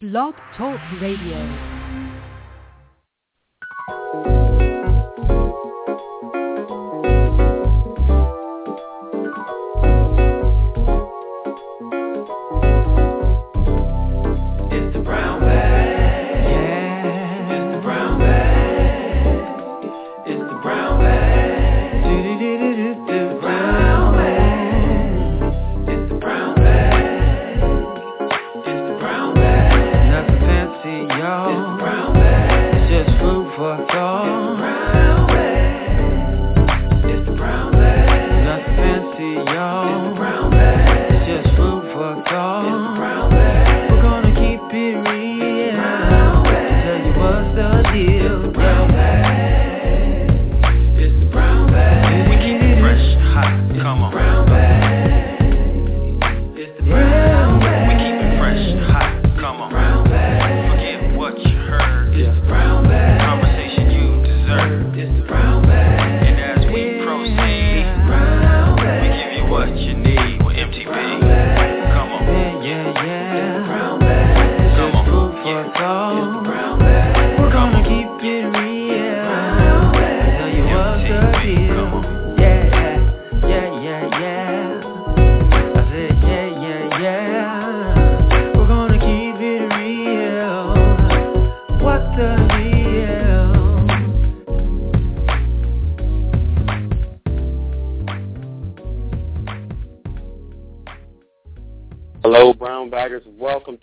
Blog Talk Radio.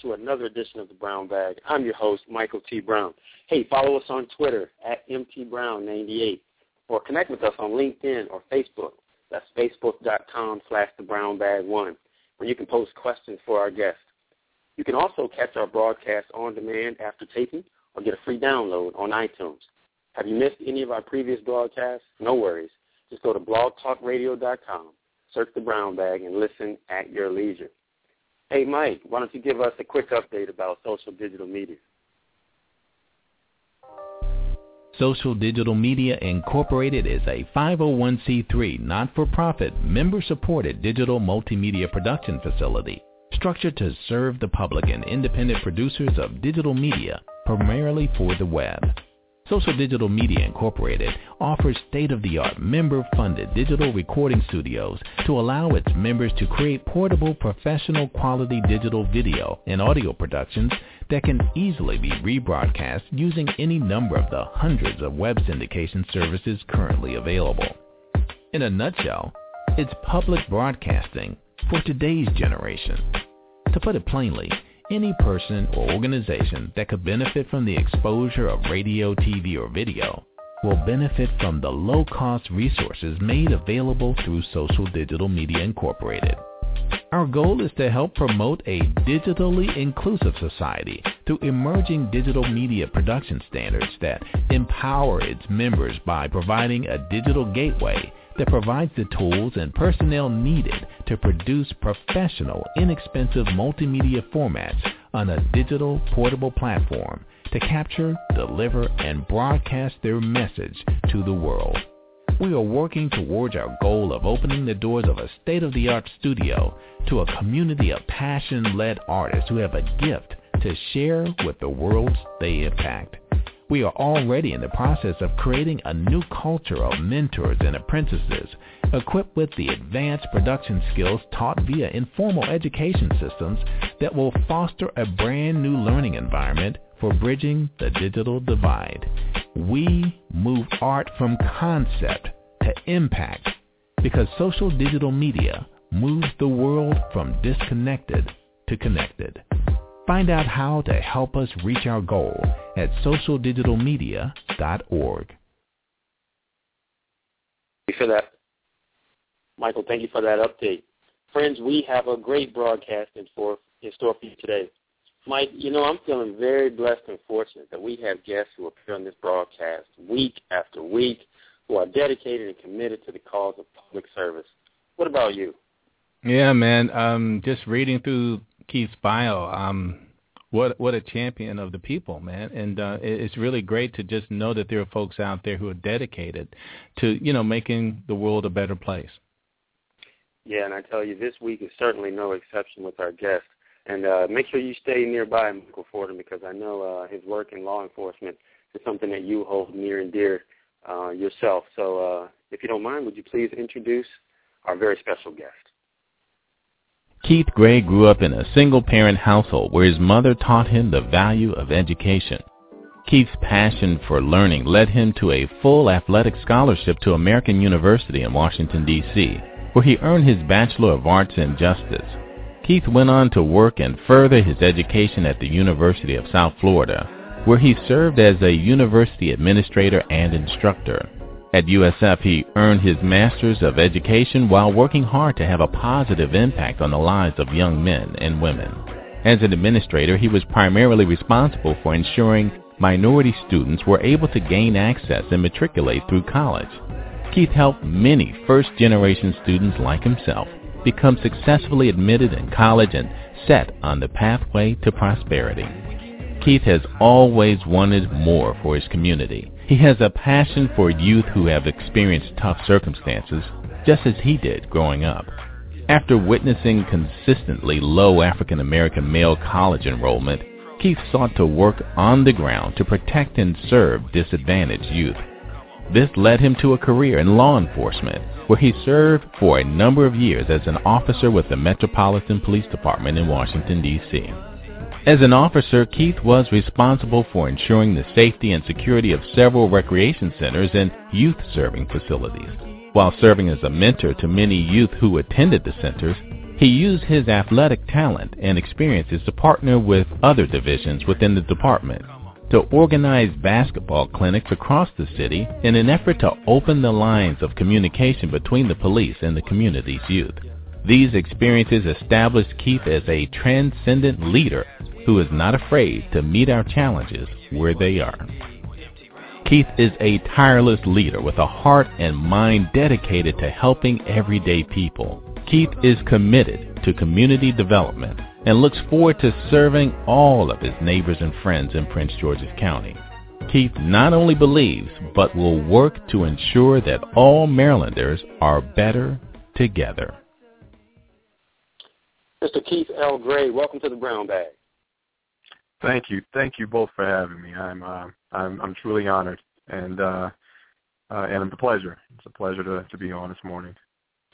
To another edition of the Brown Bag. I'm your host, Michael T. Brown. Hey, follow us on Twitter at mtbrown98 or connect with us on LinkedIn or Facebook. That's facebook.com slash the brown bag one, where you can post questions for our guests. You can also catch our broadcast on demand after taping or get a free download on iTunes. Have you missed any of our previous broadcasts? No worries. Just go to blogtalkradio.com, search the brown bag, and listen at your leisure. Hey, Mike, why don't you give us a quick update about social digital media? Social Digital Media Incorporated is a 501c3 not-for-profit member-supported digital multimedia production facility structured to serve the public and independent producers of digital media primarily for the web. Social Digital Media Incorporated offers state-of-the-art member-funded digital recording studios to allow its members to create portable professional quality digital video and audio productions that can easily be rebroadcast using any number of the hundreds of web syndication services currently available. In a nutshell, it's public broadcasting for today's generation. To put it plainly, any person or organization that could benefit from the exposure of radio, TV, or video will benefit from the low-cost resources made available through Social Digital Media Incorporated. Our goal is to help promote a digitally inclusive society through emerging digital media production standards that empower its members by providing a digital gateway that provides the tools and personnel needed to produce professional, inexpensive multimedia formats on a digital portable platform to capture, deliver, and broadcast their message to the world. We are working towards our goal of opening the doors of a state-of-the-art studio to a community of passion-led artists who have a gift to share with the worlds they impact. We are already in the process of creating a new culture of mentors and apprentices equipped with the advanced production skills taught via informal education systems that will foster a brand new learning environment for bridging the digital divide. We move art from concept to impact because social digital media moves the world from disconnected to connected. Find out how to help us reach our goal at socialdigitalmedia.org. Thank you for that. Michael, thank you for that update. Friends, we have a great broadcast in store, in store for you today. Mike, you know, I'm feeling very blessed and fortunate that we have guests who appear on this broadcast week after week who are dedicated and committed to the cause of public service. What about you? Yeah, man. Um, just reading through Keith's bio, um, what what a champion of the people, man. And uh, it's really great to just know that there are folks out there who are dedicated to you know making the world a better place. Yeah, and I tell you, this week is certainly no exception with our guest. And uh, make sure you stay nearby Michael Fordham because I know uh, his work in law enforcement is something that you hold near and dear uh, yourself. So uh, if you don't mind, would you please introduce our very special guest? Keith Gray grew up in a single-parent household where his mother taught him the value of education. Keith's passion for learning led him to a full athletic scholarship to American University in Washington, D.C., where he earned his Bachelor of Arts in Justice. Keith went on to work and further his education at the University of South Florida, where he served as a university administrator and instructor. At USF, he earned his Master's of Education while working hard to have a positive impact on the lives of young men and women. As an administrator, he was primarily responsible for ensuring minority students were able to gain access and matriculate through college. Keith helped many first-generation students like himself become successfully admitted in college and set on the pathway to prosperity. Keith has always wanted more for his community. He has a passion for youth who have experienced tough circumstances, just as he did growing up. After witnessing consistently low African American male college enrollment, Keith sought to work on the ground to protect and serve disadvantaged youth. This led him to a career in law enforcement, where he served for a number of years as an officer with the Metropolitan Police Department in Washington, D.C. As an officer, Keith was responsible for ensuring the safety and security of several recreation centers and youth serving facilities. While serving as a mentor to many youth who attended the centers, he used his athletic talent and experiences to partner with other divisions within the department to organize basketball clinics across the city in an effort to open the lines of communication between the police and the community's youth. These experiences established Keith as a transcendent leader who is not afraid to meet our challenges where they are. Keith is a tireless leader with a heart and mind dedicated to helping everyday people. Keith is committed to community development and looks forward to serving all of his neighbors and friends in Prince George's County. Keith not only believes, but will work to ensure that all Marylanders are better together. Mr. Keith L. Gray, welcome to the Brown Bag. Thank you, thank you both for having me. I'm uh, I'm I'm truly honored, and uh, uh, and it's a pleasure. It's a pleasure to to be on this morning.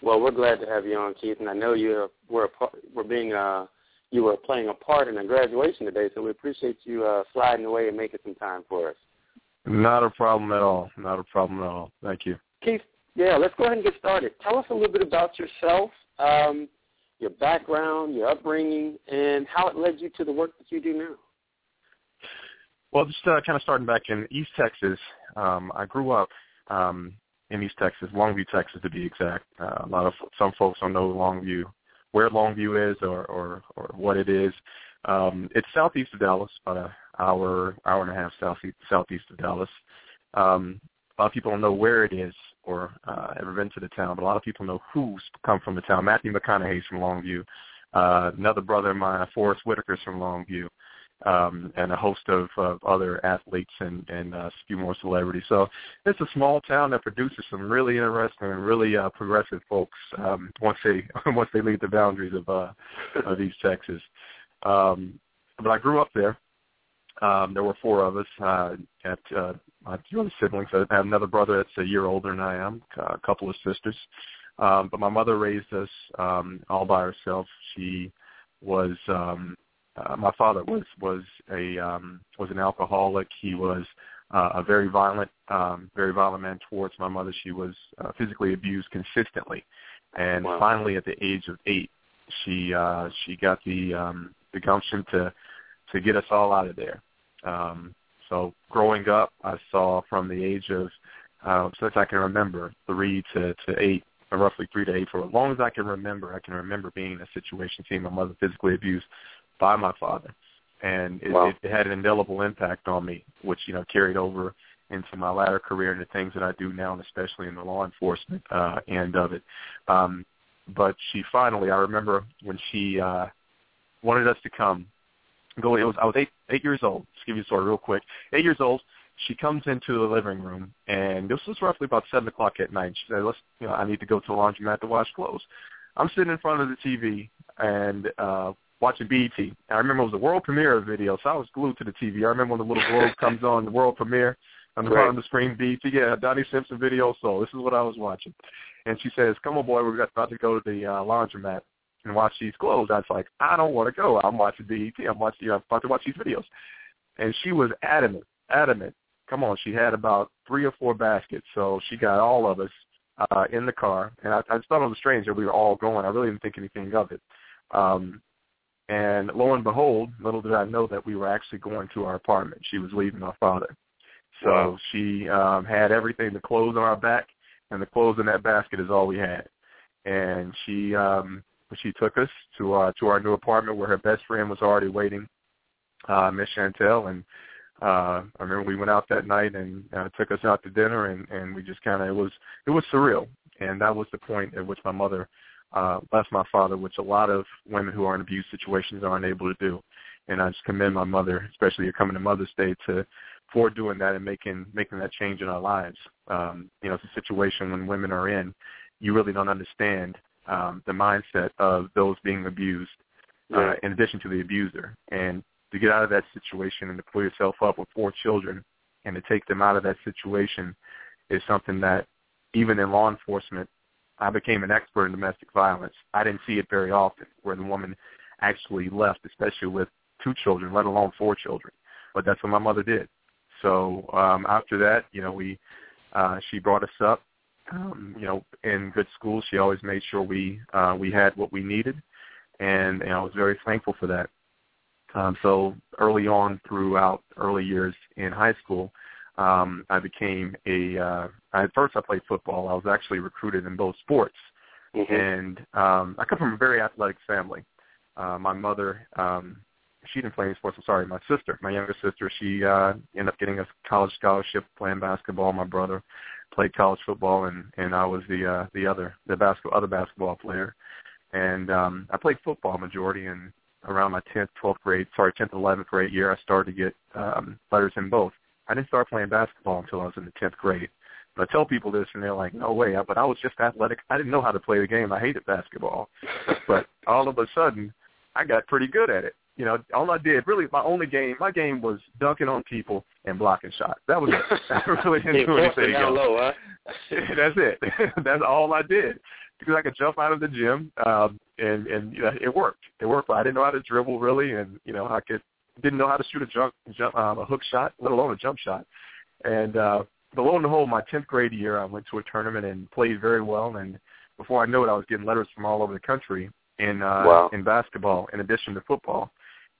Well, we're glad to have you on, Keith, and I know you were were being uh, you were playing a part in a graduation today, so we appreciate you uh, sliding away and making some time for us. Not a problem at all. Not a problem at all. Thank you, Keith. Yeah, let's go ahead and get started. Tell us a little bit about yourself, um, your background, your upbringing, and how it led you to the work that you do now. Well, just uh, kind of starting back in East Texas, um, I grew up um, in East Texas, Longview, Texas, to be exact. Uh, a lot of some folks don't know Longview, where Longview is, or or, or what it is. Um, it's southeast of Dallas, about an hour, hour and a half southeast southeast of Dallas. Um, a lot of people don't know where it is or uh, ever been to the town, but a lot of people know who's come from the town. Matthew McConaughey's from Longview. Uh, another brother of mine, Forest Whitaker's from Longview um, and a host of, of other athletes and, and uh, few more celebrities. So it's a small town that produces some really interesting and really uh, progressive folks um, once they once they leave the boundaries of uh, of East Texas. Um, but I grew up there. Um, there were four of us. Uh, at uh, my two other siblings. I have another brother that's a year older than I am. A couple of sisters. Um, but my mother raised us um, all by herself. She was um, uh, my father was was a um, was an alcoholic. He was uh, a very violent, um, very violent man towards my mother. She was uh, physically abused consistently, and Wow. finally, at the age of eight, she uh, she got the um, the gumption to to get us all out of there. Um, so growing up, I saw from the age of uh, since I can remember three to to eight, or roughly three to eight, for as long as I can remember, I can remember being in a situation seeing my mother physically abused by my father, and it, Wow. it, had an indelible impact on me, which you know carried over into my latter career and the things that I do now, and especially in the law enforcement uh, end of it. Um, but she finally, I remember when she uh, wanted us to come. Go. It was I was eight eight years old. Just give you a story real quick. Eight years old. She comes into the living room, and this was roughly about seven o'clock at night. She said, "Let's, you know, I need to go to the laundromat to wash clothes." I'm sitting in front of the TV, and uh, watching BET. I remember it was the world premiere of video, so I was glued to the TV. I remember when the little globe comes on, the world premiere on the Right. bottom of the screen, BET. Yeah, Donnie Simpson video soul. This is what I was watching. And she says, "Come on, boy, we're about to go to the uh, laundromat and watch these clothes." I was like, "I don't want to go. I'm watching BET. I'm watching. I'm about to watch these videos." And she was adamant, adamant. Come on, she had about three or four baskets, so she got all of us uh, in the car. And I, I just thought it was strange that we were all going. I really didn't think anything of it. Um, and lo and behold, little did I know that we were actually going to our apartment. She was leaving our father. So she um, had everything, the clothes on our back, and the clothes in that basket is all we had. And she um, she took us to our to our new apartment where her best friend was already waiting, uh, Miss Chantel. And uh, I remember we went out that night and uh, took us out to dinner, and and we just kind of it was it was surreal. And that was the point at which my mother uh, left my father, which a lot of women who are in abuse situations aren't able to do. And I just commend my mother, especially her coming to Mother's Day, to for doing that and making making that change in our lives. Um, you know, it's a situation when women are in, you really don't understand um, the mindset of those being abused, uh, in addition to the abuser. And to get out of that situation and to pull yourself up with four children and to take them out of that situation is something that even in law enforcement, I became an expert in domestic violence. I didn't see it very often where the woman actually left, especially with two children, let alone four children. But that's what my mother did. So um, after that, you know, we uh, she brought us up, um, you know, in good school. She always made sure we uh, we had what we needed, and you I was very thankful for that. Um, so early on, throughout early years in high school, um, I became a. Uh, at first, I played football. I was actually recruited in both sports, Mhm. and um, I come from a very athletic family. Uh, my mother, um, she didn't play any sports. I'm sorry, my sister, my younger sister, she uh, ended up getting a college scholarship playing basketball. My brother played college football, and and I was the uh, the other the basketball other basketball player. And um, I played football majority, and around my 10th, 12th grade, sorry, 10th, 11th grade year, I started to get um, letters in both. I didn't start playing basketball until I was in the 10th grade. But I tell people this, and they're like, "No way!" But I was just athletic. I didn't know how to play the game. I hated basketball, but all of a sudden, I got pretty good at it. You know, all I did really, my only game, my game was dunking on people and blocking shots. That was it. I really didn't do anything else. low, huh? That's it. That's all I did because I could jump out of the gym, um, and and you know, it worked. It worked. I didn't know how to dribble really, and you know, I could didn't know how to shoot a jump, jump um, a hook shot, let alone a jump shot. And uh, but lo and behold, my tenth grade year, I went to a tournament and played very well. And before I knew it, I was getting letters from all over the country in uh, Wow. in basketball, in addition to football.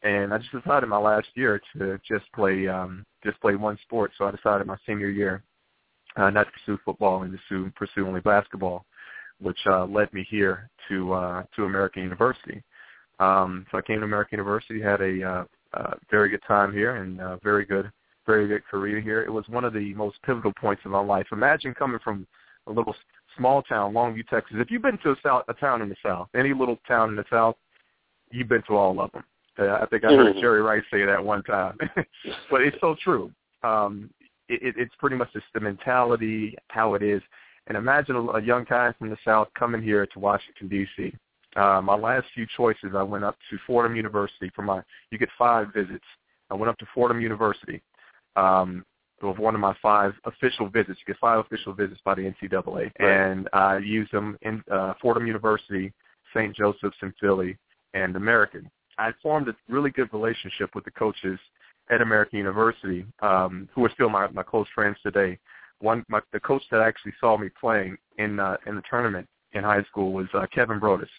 And I just decided my last year to just play um, just play one sport. So I decided my senior year uh, not to pursue football and to pursue, pursue only basketball, which uh, led me here to uh, to American University. Um, so I came to American University, had a uh, uh, very good time here, and uh, very good, very good career here. It was one of the most pivotal points of my life. Imagine coming from a little small town, Longview, Texas. If you've been to a, south, a town in the South, any little town in the South, you've been to all of them. Uh, I think I heard Mhm. Jerry Rice say that one time, but it's so true. Um, it, it, it's pretty much just the mentality, how it is. And imagine a, a young guy from the South coming here to Washington D.C. Uh, my last few choices, I went up to Fordham University for my. You get five visits. I went up to Fordham University. Um, with one of my five official visits. You get five official visits by the NCAA, and I used them in uh, Fordham University, St. Joseph's in Philly, and American. I formed a really good relationship with the coaches at American University, um, who are still my, my close friends today. One, my, the coach that actually saw me playing in uh, in the tournament in high school was uh, Kevin Broadus.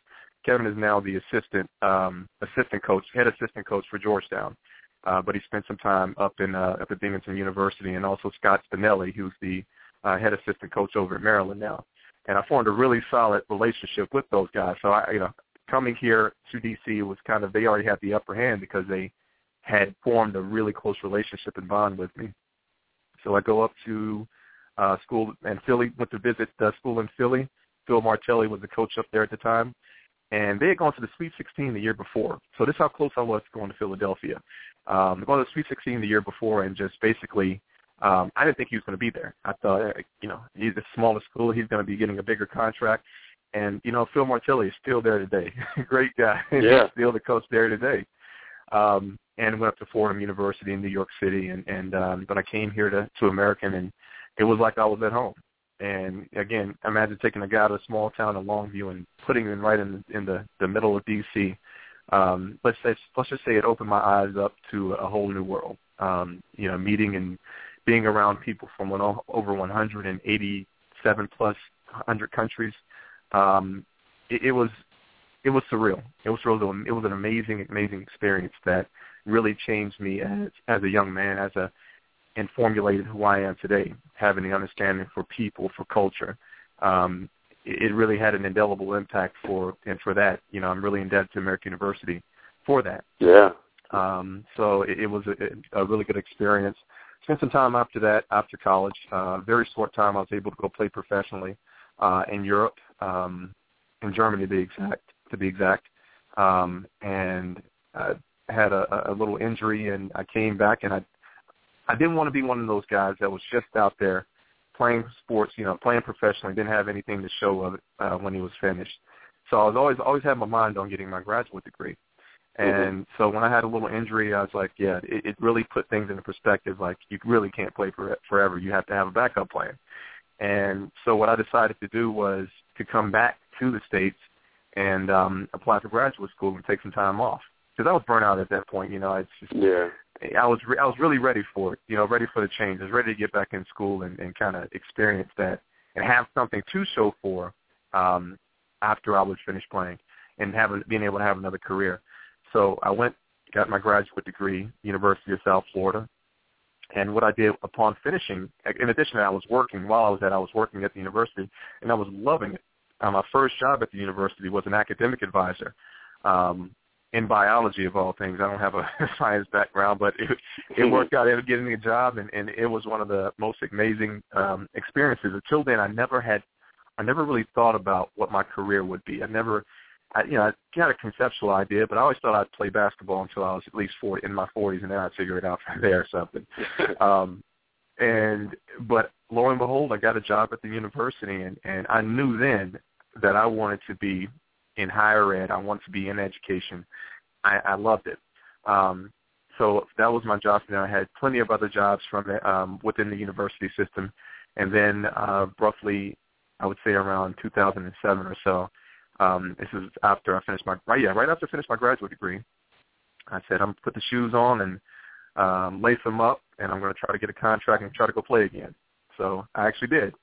Kevin is now the assistant um, assistant coach, head assistant coach for Georgetown. Uh, but he spent some time up in uh, up at Binghamton University, and also Scott Spinelli, who's the uh, head assistant coach over at Maryland now. And I formed a really solid relationship with those guys. So I, you know, coming here to DC was kind of they already had the upper hand because they had formed a really close relationship and bond with me. So I go up to uh, school in Philly, went to visit the school in Philly. Phil Martelli was the coach up there at the time, and they had gone to the Sweet 16 the year before. So this is how close I was going to Philadelphia. Um, going to the Sweet 16 the year before, and just basically, um, I didn't think he was going to be there. I thought, uh, you know, he's the smallest school. He's going to be getting a bigger contract. And you know, Phil Martelli is still there today. Great guy. Yeah. Still the coach there today. Um, and went up to Fordham University in New York City, and and um, but I came here to to American, and it was like I was at home. And again, imagine taking a guy out of a small town in Longview and putting him right in the, in the the middle of DC. Um, let's say, let's just say it opened my eyes up to a whole new world. Um, you know, meeting and being around people from one, over 187 plus 100 countries. Um, it, it was it was surreal. It was surreal. It was an amazing, amazing experience that really changed me as as a young man, as a and formulated who I am today, having the understanding for people, for culture. Um, it, it really had an indelible impact for and for that, you know, I'm really indebted to American University for that. Yeah. Um, so it, it was a, a really good experience. Spent some time after that, after college. Uh, very short time, I was able to go play professionally uh, in Europe, um, in Germany to be exact. To be exact, um, and uh, had a, a little injury, and I came back, and I I didn't want to be one of those guys that was just out there playing sports, you know, playing professionally, didn't have anything to show of it uh, when he was finished. So I was always always had my mind on getting my graduate degree. And mm-hmm. so when I had a little injury, I was like, yeah, it, it really put things into perspective. Like you really can't play for forever. You have to have a backup plan. And so what I decided to do was to come back to the states and um, apply for graduate school and take some time off because I was burnt out at that point. You know, it's just yeah. I was re- I was really ready for it. You know, ready for the change. I was ready to get back in school and, and kind of experience that and have something to show for um, after I was finished playing and having being able to have another career. So I went, got my graduate degree, University of South Florida. And what I did upon finishing, in addition to that, I was working. While I was at, I was working at the university, and I was loving it. Uh, my first job at the university was an academic advisor. Um, in biology of all things. I don't have a science background, but it, it worked out. I ended up getting a job, and, and it was one of the most amazing um, experiences. Until then, I never had, I never really thought about what my career would be. I never, I, you know, I had a conceptual idea, but I always thought I'd play basketball until I was at least 40, in my 40s, and then I'd figure it out from there or something. um, and but lo and behold, I got a job at the university, and and I knew then that I wanted to be in higher ed. I wanted to be in education. I, I loved it. Um, so that was my job. And I had plenty of other jobs from um, within the university system. And then uh, roughly, I would say around 2007 or so, um, this is after I finished my right yeah right after I finished my graduate degree. I said I'm gonna put the shoes on and um, lace them up, and I'm going to try to get a contract and try to go play again. So I actually did.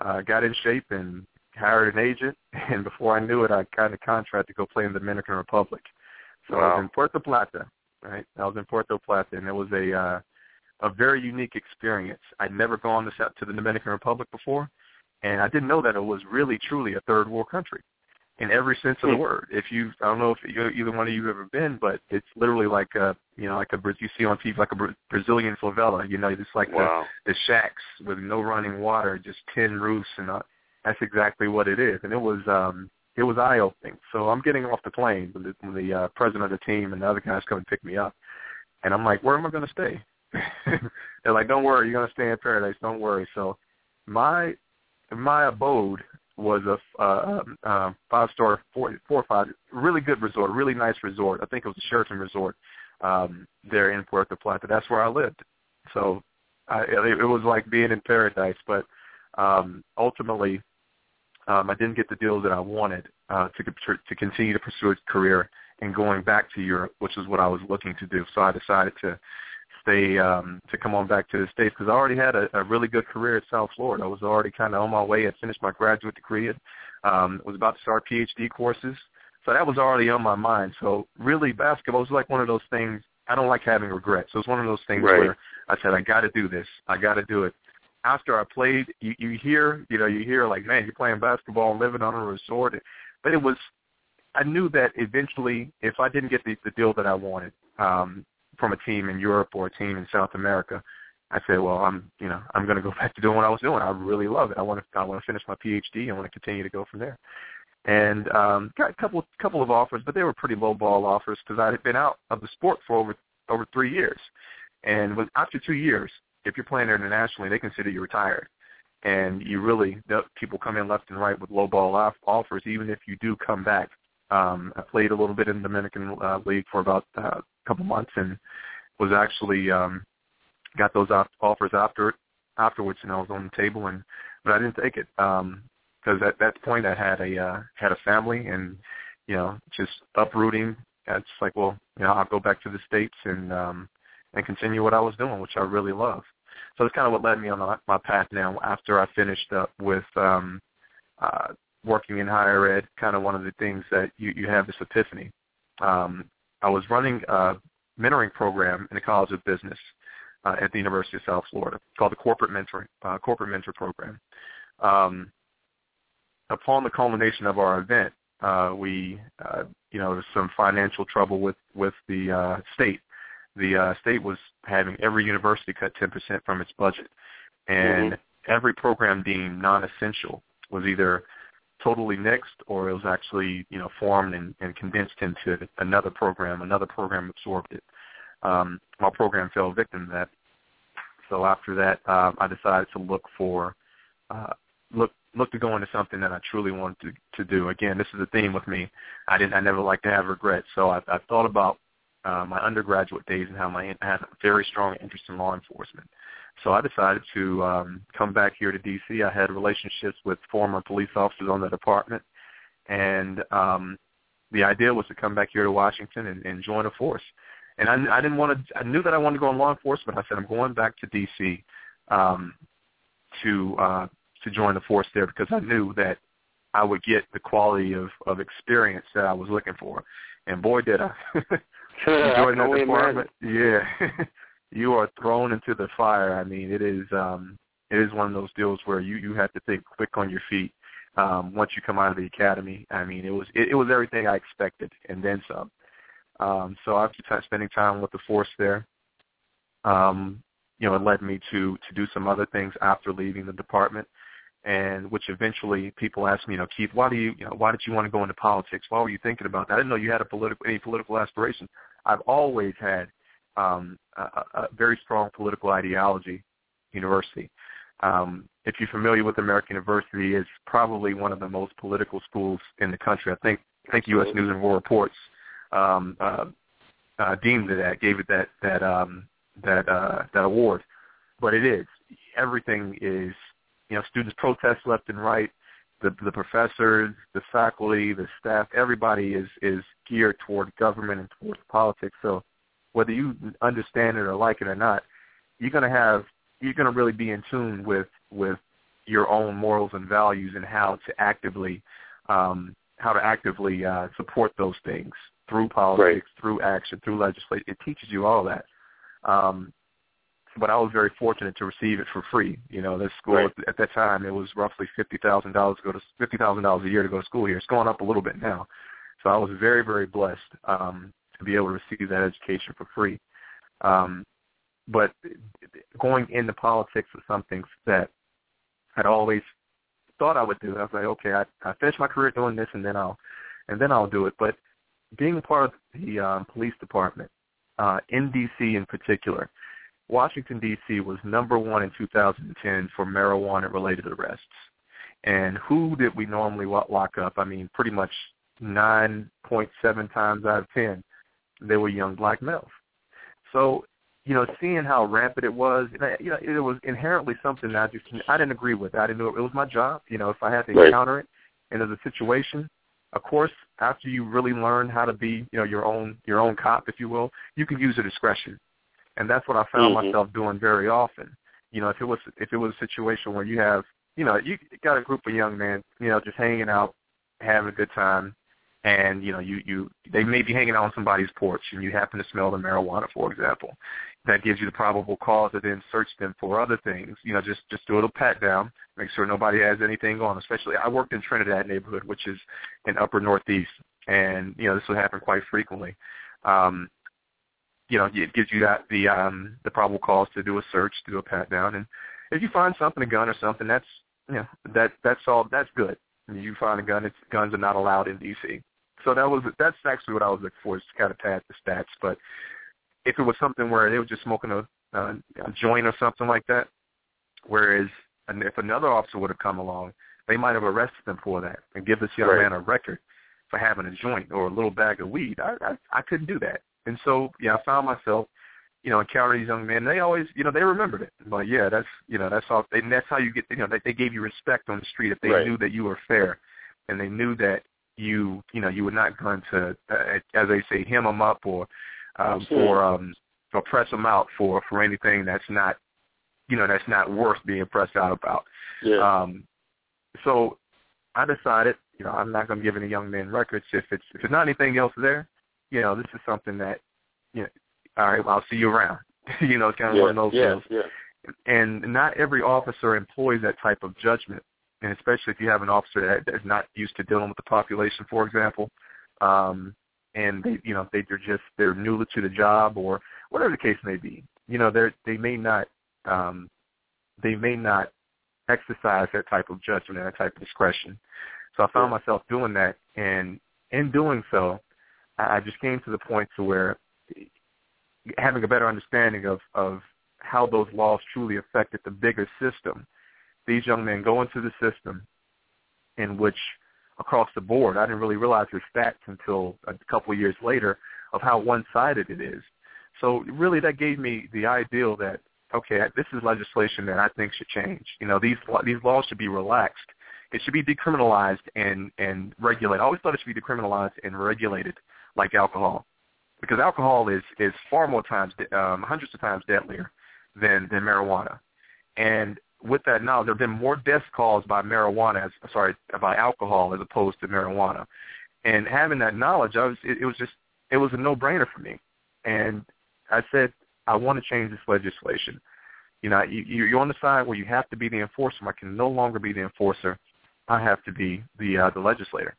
Uh, got in shape and hired an agent, and before I knew it, I got a contract to go play in the Dominican Republic. So wow. I was in Puerto Plata, right? I was in Puerto Plata, and it was a uh, a very unique experience. I'd never gone to to the Dominican Republic before, and I didn't know that it was really truly a third world country in every sense of the hmm. word. If you, I don't know if you, either one of you have ever been, but it's literally like a, you know, like a you see on TV like a Brazilian favela. You know, it's like wow. the, the shacks with no running water, just tin roofs, and uh, that's exactly what it is. And it was, um, it was eye opening. So I'm getting off the plane when the, when the uh, president of the team and the other guys come and pick me up, and I'm like, where am I going to stay? They're like, don't worry, you're going to stay in paradise. Don't worry. So my my abode was a uh, uh, five star, four, four or five, really good resort, really nice resort. I think it was a Sheraton resort um, there in Puerto Plata. That's where I lived. So I, it, was like being in paradise. But um, ultimately, um, I didn't get the deal that I wanted uh, to to continue to pursue a career and going back to Europe, which is what I was looking to do. So I decided to stay um, to come on back to the states because I already had a, a really good career at South Florida. I was already kind of on my way. I finished my graduate degree. um, was about to start PhD courses, so that was already on my mind. So really, basketball was like one of those things. I don't like having regrets. So it's one of those things right. where I said, I got to do this. I got to do it. After I played, you, you hear, you know, you hear like, man, you're playing basketball and living on a resort. But it was, I knew that eventually, if I didn't get the, the deal that I wanted, um, from a team in Europe or a team in South America, I said, well, I'm, you know, I'm going to go back to doing what I was doing. I really love it. I want to, I want to finish my PhD. I want to continue to go from there. And um, got a couple, couple of offers, but they were pretty low ball offers because I had been out of the sport for over, over three years. And after two years, if you're playing internationally, they consider you retired. and you really people come in left and right with low ball off, offers. Even if you do come back, um, I played a little bit in the Dominican uh, League for about uh, a couple months, and was actually um, got those off- offers after afterwards, and I was on the table, and but I didn't take it because um, at that point I had a uh, had a family, and you know just uprooting. It's like, well, you know, I'll go back to the states and um, and continue what I was doing, which I really love. So that's kind of what led me on my, path now. After I finished up with um, uh, working in higher ed, kind of one of the things that you, you have this epiphany. Um, I was running a mentoring program in the College of Business uh, at the University of South Florida called the Corporate Mentoring uh, Corporate Mentor Program. Um, upon the culmination of our event, uh, we, uh, you know, there's some financial trouble with with the uh, state. The uh, state was having every university cut 10% from its budget, and mm-hmm. every program deemed non-essential was either totally nixed or it was actually, you know, formed and, and condensed into another program. Another program absorbed it. Um, my program fell victim to that. So after that, um, I decided to look for uh, look look to go into something that I truly wanted to to do. Again, this is a theme with me. I didn't I never like to have regrets. So I, I thought about uh, my undergraduate days and how my I had a very strong interest in law enforcement. So I decided to um, come back here to D.C. I had relationships with former police officers on the department, and um, the idea was to come back here to Washington and, and join a force. And I, I didn't want to. I knew that I wanted to go in law enforcement. I said I'm going back to D.C. Um, to uh, to join the force there because I knew that I would get the quality of of experience that I was looking for. And boy, did I! join that department, yeah, you are thrown into the fire. I mean, it is um, it is one of those deals where you you have to think quick on your feet. Um, once you come out of the academy, I mean, it was it, it was everything I expected and then some. Um, so after t- spending time with the force there, um, you know, it led me to to do some other things after leaving the department, and which eventually people asked me, you know, Keith, why do you, you know, why did you want to go into politics? Why were you thinking about that? I didn't know you had a political any political aspirations. I've always had um, a, a very strong political ideology. University. Um, if you're familiar with American University, it's probably one of the most political schools in the country. I think I think U.S. News and World Reports um, uh, uh, deemed it that, gave it that that um, that uh, that award. But it is everything is you know students protest left and right. The the professors, the faculty, the staff, everybody is is geared toward government and towards politics. So whether you understand it or like it or not, you're gonna have you're gonna really be in tune with with your own morals and values and how to actively um, how to actively uh, support those things through politics, right. through action, through legislation. It teaches you all that. Um, but I was very fortunate to receive it for free. You know, this school right. at, at that time it was roughly fifty thousand dollars to go to fifty thousand dollars a year to go to school here. It's going up a little bit now, so I was very very blessed um, to be able to receive that education for free. Um, but going into politics was something that I'd always thought I would do. I was like, okay, I, I finish my career doing this, and then I'll and then I'll do it. But being a part of the um, police department uh, in D.C. in particular, Washington, D.C. was number one in 2010 for marijuana-related arrests. And who did we normally lock up? I mean, pretty much 9.7 times out of 10, they were young black males. So, you know, seeing how rampant it was, you know, it was inherently something that I just I didn't agree with. I didn't know it was my job. You know, if I had to right. encounter it, and there's a situation, of course, after you really learn how to be, you know, your own your own cop, if you will, you can use your discretion, and that's what I found mm-hmm. myself doing very often. You know, if it was if it was a situation where you have, you know, you got a group of young men, you know, just hanging out, having a good time, and you know, you you they may be hanging out on somebody's porch, and you happen to smell the marijuana, for example. That gives you the probable cause to then search them for other things. You know, just just do a little pat down, make sure nobody has anything on. Especially, I worked in Trinidad neighborhood, which is in Upper Northeast, and you know this would happen quite frequently. Um, you know, it gives you that the um, the probable cause to do a search, to do a pat down, and if you find something, a gun or something, that's you know that that's all that's good. You find a gun, it's guns are not allowed in D.C. So that was that's actually what I was looking for, is to kind of pad the stats. But if it was something where they were just smoking a, a, a joint or something like that, whereas and if another officer would have come along, they might have arrested them for that and give this young Right. man a record for having a joint or a little bag of weed. I, I I couldn't do that, and so yeah, I found myself, you know, encountering these young men. They always, you know, they remembered it. Like yeah, that's you know that's all. And that's how you get, you know, they, they gave you respect on the street if they Right. knew that you were fair, and they knew that you you know you were not going to, uh, as they say, hem them up or um, Absolutely. for um or press them out for for anything that's not you know that's not worth being pressed out about. Yeah. Um, so I decided, you know, I'm not going to give any young men records if it's if there's not anything else there. You know, this is something that, you know, all right, well, I'll see you around. you know, it's kind of yeah. one of those yeah. deals. Yeah. And not every officer employs that type of judgment, and especially if you have an officer that's not used to dealing with the population, for example, um, and they, you know, they, they're just they're new to the job or whatever the case may be. You know, they they may not um, they may not exercise that type of judgment and that type of discretion. So I found myself doing that, and in doing so, I just came to the point to where having a better understanding of of how those laws truly affected the bigger system. These young men go into the system in which across the board, I didn't really realize their stats until a couple of years later of how one-sided it is. So really that gave me the ideal that, okay, this is legislation that I think should change. You know, these these laws should be relaxed. It should be decriminalized and, and regulated. I always thought it should be decriminalized and regulated like alcohol because alcohol is, is far more times, um, hundreds of times deadlier than, than marijuana. And with that knowledge, there have been more deaths caused by marijuana, as, sorry, by alcohol as opposed to marijuana. And having that knowledge, I was, it, it was just, it was a no-brainer for me. And I said, I want to change this legislation. You know, you, you're on the side where you have to be the enforcer. I can no longer be the enforcer. I have to be the uh, the legislator.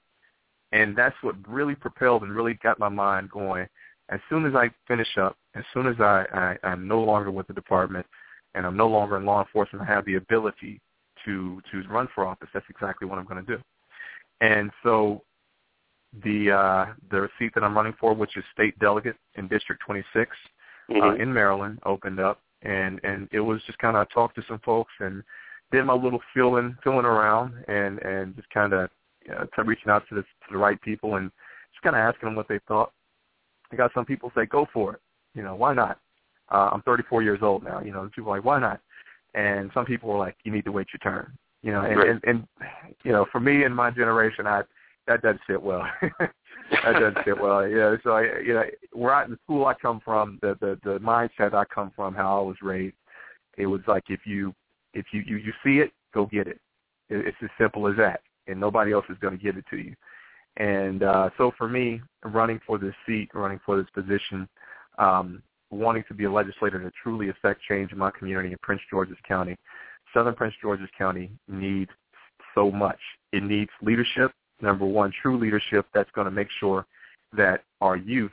And that's what really propelled and really got my mind going. As soon as I finish up, as soon as I, I I'm no longer with the department, and I'm no longer in law enforcement, I have the ability to to run for office. That's exactly what I'm going to do. And so the uh, the seat that I'm running for, which is state delegate in District 26 uh, Mhm. in Maryland, opened up, and and it was just kind of talked to some folks and did my little feeling feeling around and and just kind of know, to reaching out to the to the right people and just kind of asking them what they thought. I got some people say, "Go for it," you know, why not? Uh, I'm 34 years old now, you know, people are like, "Why not?" And some people are like, "You need to wait your turn," you know, and Right. and, and you know, for me and my generation, I that doesn't sit well. that doesn't sit well. You know, so I, you know, where I, the school I come from, the the the mindset I come from, how I was raised, it was like if you if you you, you see it, go get it. it. It's as simple as that, and nobody else is going to give it to you. And uh, so for me, running for this seat, running for this position, um, wanting to be a legislator to truly affect change in my community in Prince George's County, Southern Prince George's County needs so much. It needs leadership. Number one, true leadership that's going to make sure that our youth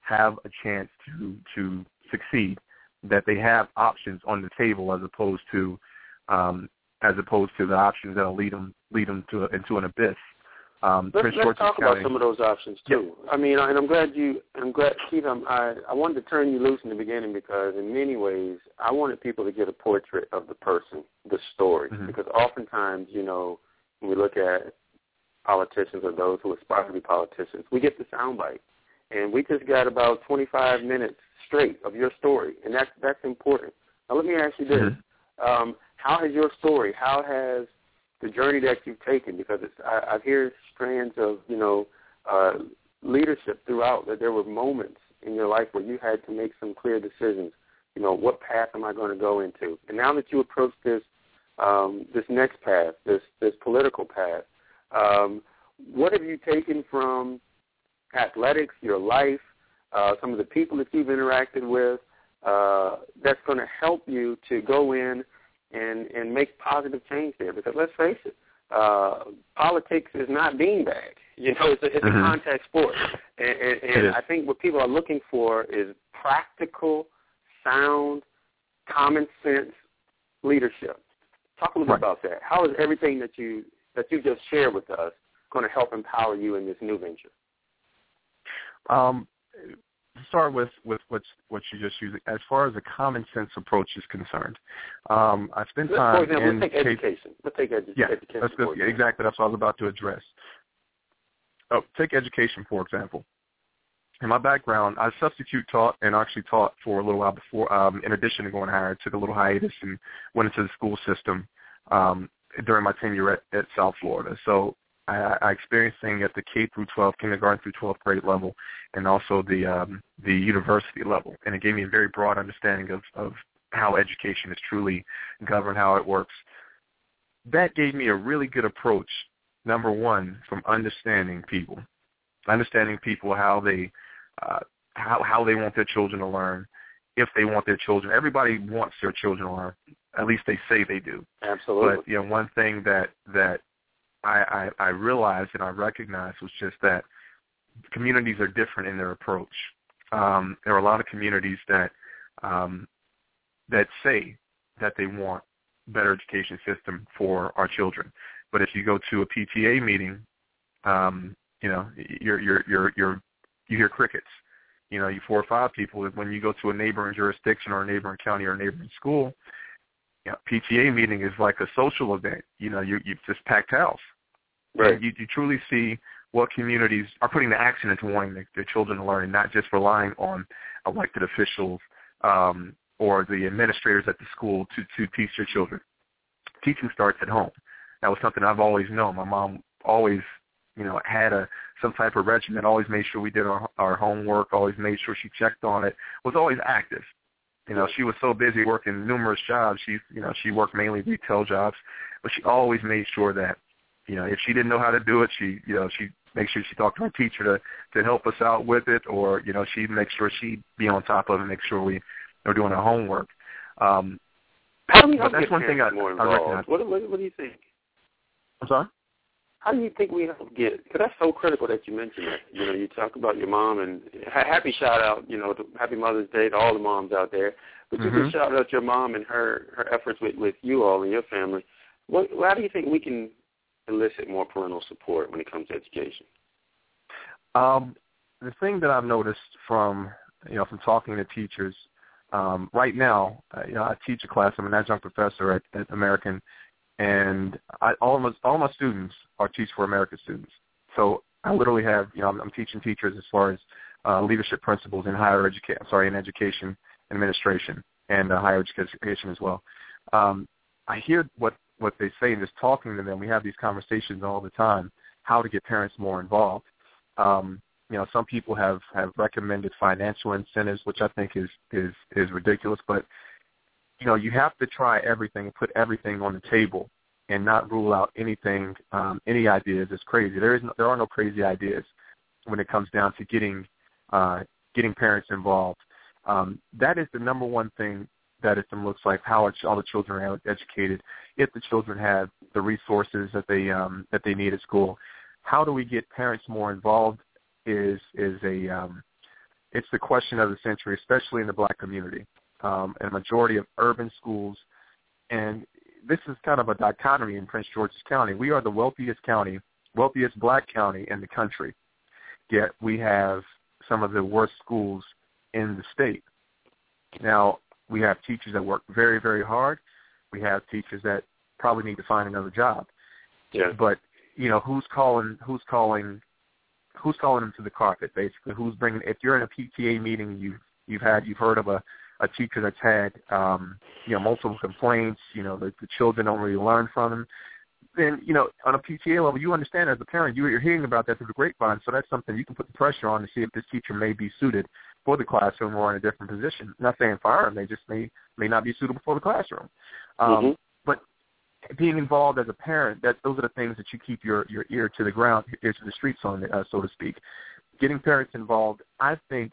have a chance to to succeed, that they have options on the table as opposed to um, as opposed to the options that'll lead them lead them to into an abyss. Um, Let's, let's talk County, about some of those options too. I mean, and I'm glad you, I'm glad, Keith. I'm, I, I wanted to turn you loose in the beginning because, in many ways, I wanted people to get a portrait of the person, the story, Mhm. because oftentimes, you know, when we look at politicians or those who aspire to be politicians, we get the soundbite, and we just got about 25 minutes straight of your story, and that's that's important. Now, let me ask you this: Mhm. Um, How has your story? How has the journey that you've taken because it's I, I hear strands of you know uh, leadership throughout that there were moments in your life where you had to make some clear decisions. You know, what path am I going to go into? And now that you approach this um, this next path, this this political path, um, what have you taken from athletics, your life, uh, some of the people that you've interacted with, uh, that's going to help you to go in and and make positive change there. Because let's face it, uh, politics is not beanbag. You know, it's a, it's Mhm. a contact sport, and, and, and. I think what people are looking for is practical, sound, common sense leadership. Talk a little Right. bit about that. How is everything that you that you just shared with us going to help empower you in this new venture? Um, start with with what's what you just used as far as a common sense approach is concerned. Um, I spent time for example, in let's take education. Let's take edu- yeah, education. that's good. for Yeah, exactly. That's what I was about to address. Oh, take education for example. In my background, I substitute taught and actually taught for a little while before, um, in addition to going higher. I took a little hiatus and went into the school system um, during my tenure at, at South Florida. So I, I experienced things at the K through 12, kindergarten through 12th grade level, and also the um, the university level. And it gave me a very broad understanding of, of how education is truly governed, how it works. That gave me a really good approach, number one, from understanding people, understanding people how they uh, how how they want their children to learn, if they want their children. Everybody wants their children to learn. At least they say they do. Absolutely. But you know, one thing that that I, I I realized and I recognized was just that communities are different in their approach. Um, there are a lot of communities that um, that say that they want better education system for our children, but if you go to a PTA meeting, um, you know, you're you're you're you're you hear crickets. You know, you four or five people. When you go to a neighboring jurisdiction or a neighboring county or a neighboring school, you know, PTA meeting is like a social event. You know, you you just packed house. right. And you, you truly see what communities are putting the action into wanting their, their children to learn, and not just relying on elected officials um, or the administrators at the school to to teach their children. Teaching starts at home. That was something I've always known. My mom always, you know, had a some type of regimen. Always made sure we did our, our homework. Always made sure she checked on it. Was always active. You know, she was so busy working numerous jobs. She, you know, she worked mainly retail jobs, but she always made sure that, you know, if she didn't know how to do it, she, you know, she make sure she talked to her teacher to to help us out with it, or you know, she'd make sure she'd be on top of it, and make sure we are doing our homework. Um, do we but that's one thing I- more I involved? recognize. What, what, what do you think? I'm sorry. How do you think we help get? Because that's so critical that you mentioned that. You know, you talk about your mom and ha- happy shout out. You know, to Happy Mother's Day to all the moms out there. But you can shout out your mom and her her efforts with with you all and your family. What? How do you think we can elicit more parental support when it comes to education? Um, the thing that I've noticed from you know from talking to teachers um, right now, uh, you know, I teach a class. I'm an adjunct professor at, at American, and I, all of my all my students are Teach for America students. So I literally have you know I'm, I'm teaching teachers as far as uh, leadership principles in higher education. Sorry, in education administration and uh, higher education as well. Um, I hear what what they say and just talking to them. We have these conversations all the time. How to get parents more involved. Um, you know, some people have have recommended financial incentives, which I think is is is ridiculous. But you know, you have to try everything put everything on the table, and not rule out anything, um, any ideas is crazy. There is no, there are no crazy ideas when it comes down to getting uh, getting parents involved. Um, that is the number one thing that it looks like how are all the children are educated. If the children have the resources that they um, that they need at school, how do we get parents more involved? Is is a um, it's the question of the century, especially in the black community. Um, and a majority of urban schools, and this is kind of a dichotomy in Prince George's County. We are the wealthiest county, wealthiest black county in the country, yet we have some of the worst schools in the state. Now, we have teachers that work very, very hard. We have teachers that probably need to find another job. Yeah. But you know, who's calling? Who's calling? Who's calling them to the carpet? Basically, who's bringing? If you're in a PTA meeting, you've you've had you've heard of a a teacher that's had um, you know multiple complaints. You know, the, the children don't really learn from them. Then you know, on a PTA level, you understand as a parent, you, you're hearing about that through the grapevine. So that's something you can put the pressure on to see if this teacher may be suited for the classroom or in a different position. not saying fire them; they just may may not be suitable for the classroom. Um, Mhm. But being involved as a parent, that those are the things that you keep your your ear to the ground, ear to the streets on, uh, so to speak. Getting parents involved, I think,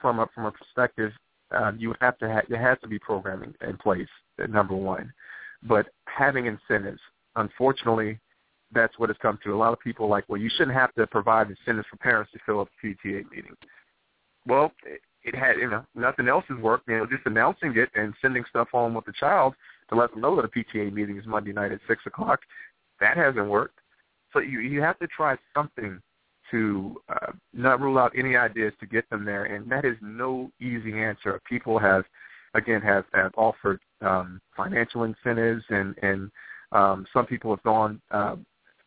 from a from a perspective, uh, you have to have there has to be programming in place. Number one, but having incentives. Unfortunately, that's what it's come to. A lot of people like, well, you shouldn't have to provide incentives for parents to fill up a PTA meeting. Well, it, it had you know nothing else has worked. You know, just announcing it and sending stuff home with the child to let them know that a PTA meeting is Monday night at six o'clock. That hasn't worked. So you you have to try something to uh, not rule out any ideas to get them there, and that is no easy answer. People have, again, have, have offered um, financial incentives, and and um, some people have gone uh,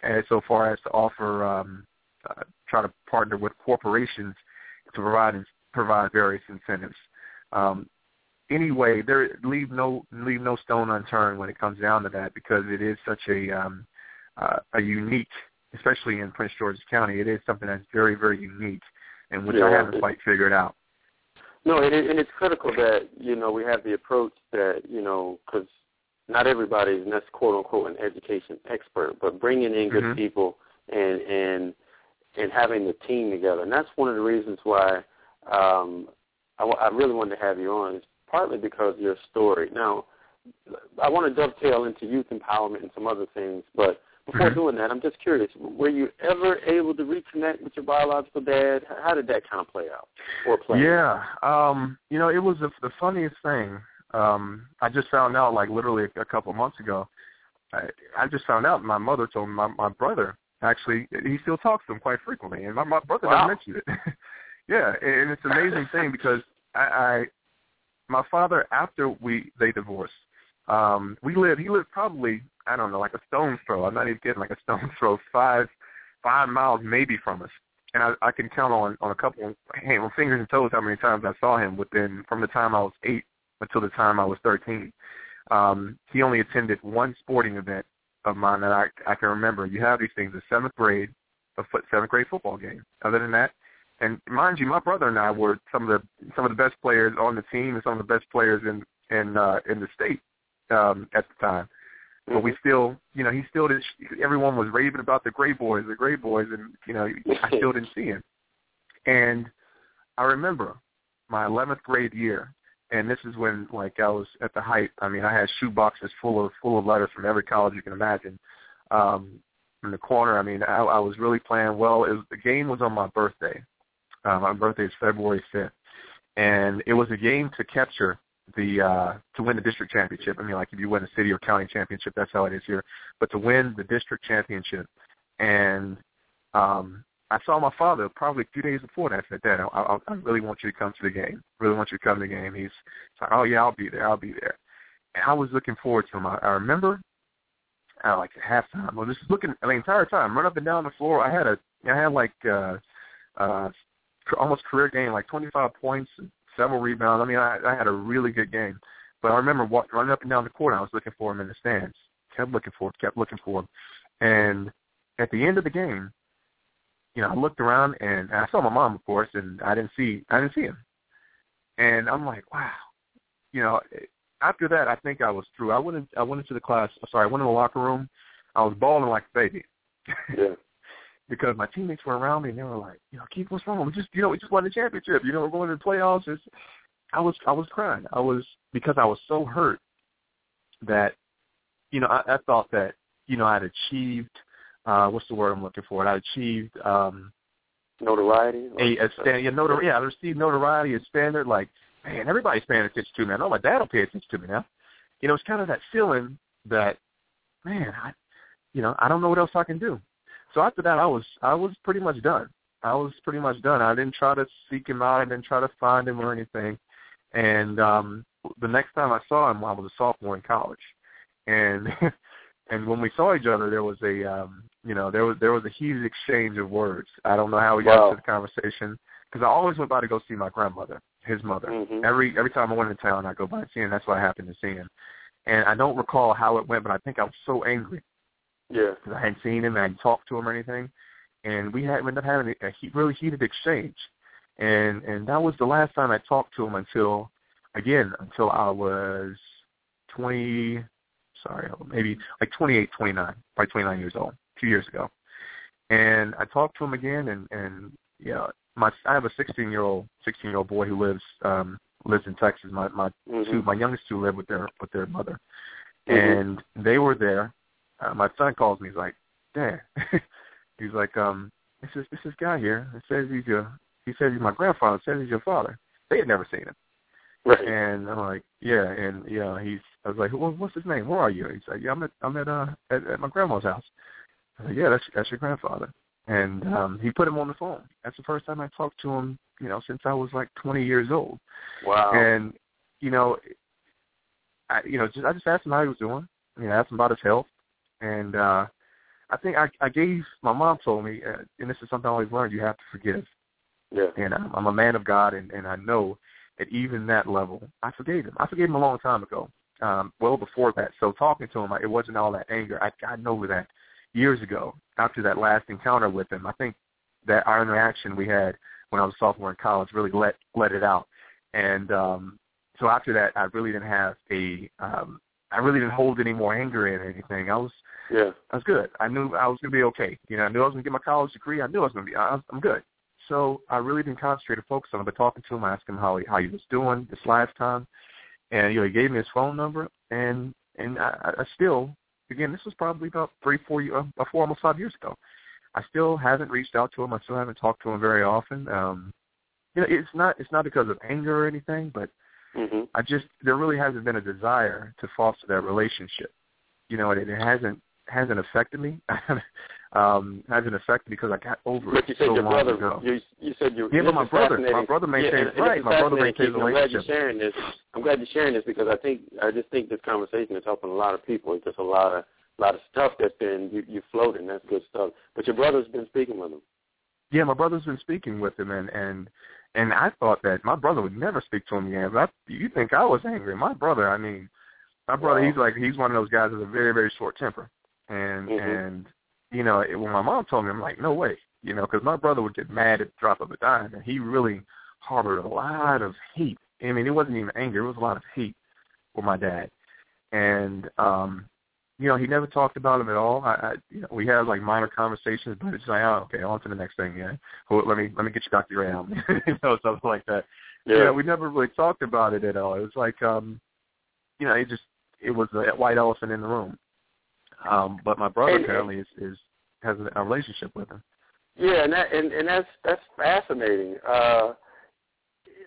as so far as to offer um, uh, try to partner with corporations to provide provide various incentives. Um, anyway, there leave no leave no stone unturned when it comes down to that because it is such a um, uh, a unique, especially in Prince George's County, it is something that's very very unique and which Yeah, I haven't it- quite figured out. No, and, it, and it's critical that you know we have the approach that you know because not everybody is that's quote unquote an education expert, but bringing in good Mhm. people and and and having the team together, and that's one of the reasons why um, I, wa- I really wanted to have you on. It's partly because of your story. Now, I want to dovetail into youth empowerment and some other things, but before Mhm. doing that, I'm just curious: were you ever able to reconnect with your biological dad? How did that kind of play out or play? out? Yeah, um, you know, it was the, the funniest thing. Um, I just found out like literally a, a couple of months ago. I, I just found out my mother told me my, my brother actually he still talks to him quite frequently, and my, my brother Wow. doesn't mention it. yeah, and it's an amazing thing because I, I my father after we they divorced, um, we lived he lived probably I don't know like a stone's throw. I'm not even kidding, like a stone's throw, five five miles maybe from us and I, I can count on on a couple hey, on fingers and toes how many times I saw him within from the time I was eight until the time I was thirteen. Um, he only attended one sporting event of mine that I I can remember. You have these things: the seventh grade, a foot seventh grade football game. Other than that, and mind you, my brother and I were some of the some of the best players on the team and some of the best players in in uh, in the state um, at the time. But we still, you know, he still did. Everyone was raving about the Gray Boys, the Gray Boys, and you know, I still didn't see him. And I remember my 11th grade year, and this is when like I was at the height. I mean, I had shoe boxes full of full of letters from every college you can imagine. Um, in the corner, I mean, I, I was really playing well. It was, the game was on my birthday. Uh, my birthday is February 5th, and it was a game to capture the uh to win the district championship. I mean like if you win a city or county championship, that's how it is here. But to win the district championship and um I saw my father probably a few days before that. I said, Dad, I, I, I really want you to come to the game. Really want you to come to the game. He's, he's like, Oh yeah, I'll be there. I'll be there. And I was looking forward to him. I, I remember, uh, like at halftime, I was just looking the entire time, run up and down the floor. I had a, I had like, uh, uh, almost career game, like 25 points, several rebounds. I mean, I, I had a really good game. But I remember walk, running up and down the court. I was looking for him in the stands. Kept looking for him. Kept looking for him. And at the end of the game, you know, I looked around and I saw my mom, of course, and I didn't see I didn't see him. And I'm like, wow. You know, after that, I think I was through. I went in, I went into the class. Sorry, I went in the locker room. I was bawling like a baby. Yeah. Because my teammates were around me and they were like, you know, Keith, what's wrong? We just, you know, we just won the championship. You know, we're going to the playoffs. It's, I was, I was crying. I was because I was so hurt that, you know, I, I thought that, you know, I'd achieved, uh, what's the word I'm looking for? I achieved um, Notoriety. a, a stand, yeah, notor- yeah, I received notoriety, a standard. Like, man, everybody's paying attention to me. I know my dad will pay attention to me now. You know, it's kind of that feeling that, man, I, you know, I don't know what else I can do. So after that, I was I was pretty much done. I was pretty much done. I didn't try to seek him out. I didn't try to find him or anything. And um the next time I saw him, I was a sophomore in college, and and when we saw each other, there was a um you know there was there was a heated exchange of words. I don't know how we got Wow. into the conversation because I always went by to go see my grandmother, his mother. Mhm. Every every time I went into town, I go by and see him. That's why I happened to see him. And I don't recall how it went, but I think I was so angry Yeah. because I hadn't seen him, I hadn't talked to him or anything, and we had we ended up having a, a really heated exchange, and and that was the last time I talked to him until, again, until I was twenty, sorry, maybe like twenty eight, twenty nine, probably twenty nine years old, two years ago, and I talked to him again, and and yeah, my I have a sixteen year old sixteen year old boy who lives um lives in Texas. My my Mhm. two my youngest two live with their with their mother, Mhm. and they were there. Uh, my son calls me. He's like, "Dad," he's like, "Um, it's this it's this guy here. It says he's your he says he's my grandfather. It says he's your father." They had never seen him, Right. and I'm like, "Yeah," and you know, he's I was like, well, "What's his name? Where are you?" He's like, "Yeah, I'm at I'm at uh at, at my grandma's house." I was like, "Yeah, that's that's your grandfather." and um, he put him on the phone. That's the first time I talked to him, you know, since I was like 20 years old. Wow. And you know, I you know, just I just asked him how he was doing. You know, asked him about his health, and uh, I think I, I gave my mom told me, uh, and this is something I always learned: you have to forgive. yeah. And I'm, I'm a man of God, and, and I know at even that level, I forgave him. I forgave him a long time ago, um, well before that. So talking to him, it wasn't all that anger. I, I know that years ago, after that last encounter with him, I think that our interaction we had when I was a sophomore in college really let let it out. And um, so after that, I really didn't have a, um, I really didn't hold any more anger in or anything. I was, Yeah. I was good. I knew I was going to be okay. You know, I knew I was going to get my college degree. I knew I was going to be, I was, I'm good. So I really didn't concentrate or focus on it. But talking to him, I asked him how he how he was doing this last time, and you know he gave me his phone number, and and I, I still, again, this was probably about three, four, uh, four, almost five years ago. I still haven't reached out to him. I still haven't talked to him very often. Um, you know, it's not it's not because of anger or anything, but Mhm. I just there really hasn't been a desire to foster that relationship. You know, it, it hasn't hasn't affected me. um, hasn't affected me because I got over But it you said so your long brother. ago. You you said your Yeah, but my brother- my brother maintains- yeah, right, my brother maintains I'm glad you're sharing this. I'm glad you're sharing this because I think I just think this conversation is helping a lot of people. It's just a lot of a lot of stuff that's been you, you floating. That's good stuff. But your brother's been speaking with him. Yeah, my brother's been speaking with him, and and and I thought that my brother would never speak to him again. But I, you think I was angry? My brother, I mean, my brother, Wow. he's like he's one of those guys with a very very short temper, and Mhm. and you know it, when my mom told me, I'm like, no way, you know, because my brother would get mad at the drop of a dime, and he really harbored a lot of hate. I mean, it wasn't even anger; it was a lot of hate for my dad, and um you know, he never talked about him at all. I, I you know, we had like minor conversations, but it's like, oh, okay, on to the next thing. Yeah, well, let me let me get you Dr. Ray Allen, you know, something like that. Yeah. Know, we never really talked about it at all. It was like, um, you know, it just it was a white elephant in the room. Um, but my brother And- apparently is, is has a, a relationship with him. Yeah, and that and, and that's that's fascinating. Uh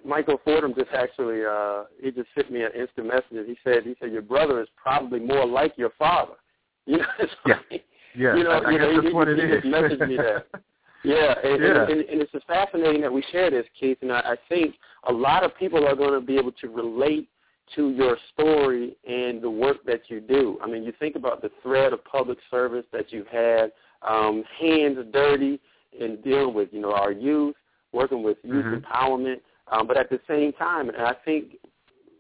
Michael Fordham just actually uh he just sent me an instant message. He said he said your brother is probably more like your father. You know, it's Yeah. like, Yeah, you know, I, I you know, that's he, what he, it he is. just messaged me that. Yeah, and, Yeah. And, and, and it's just fascinating that we share this, Keith. And I, I think a lot of people are going to be able to relate to your story and the work that you do. I mean, you think about the thread of public service that you've had, um, hands dirty in dealing with, you know, our youth, working with youth Mhm. empowerment. Um, but at the same time, and I think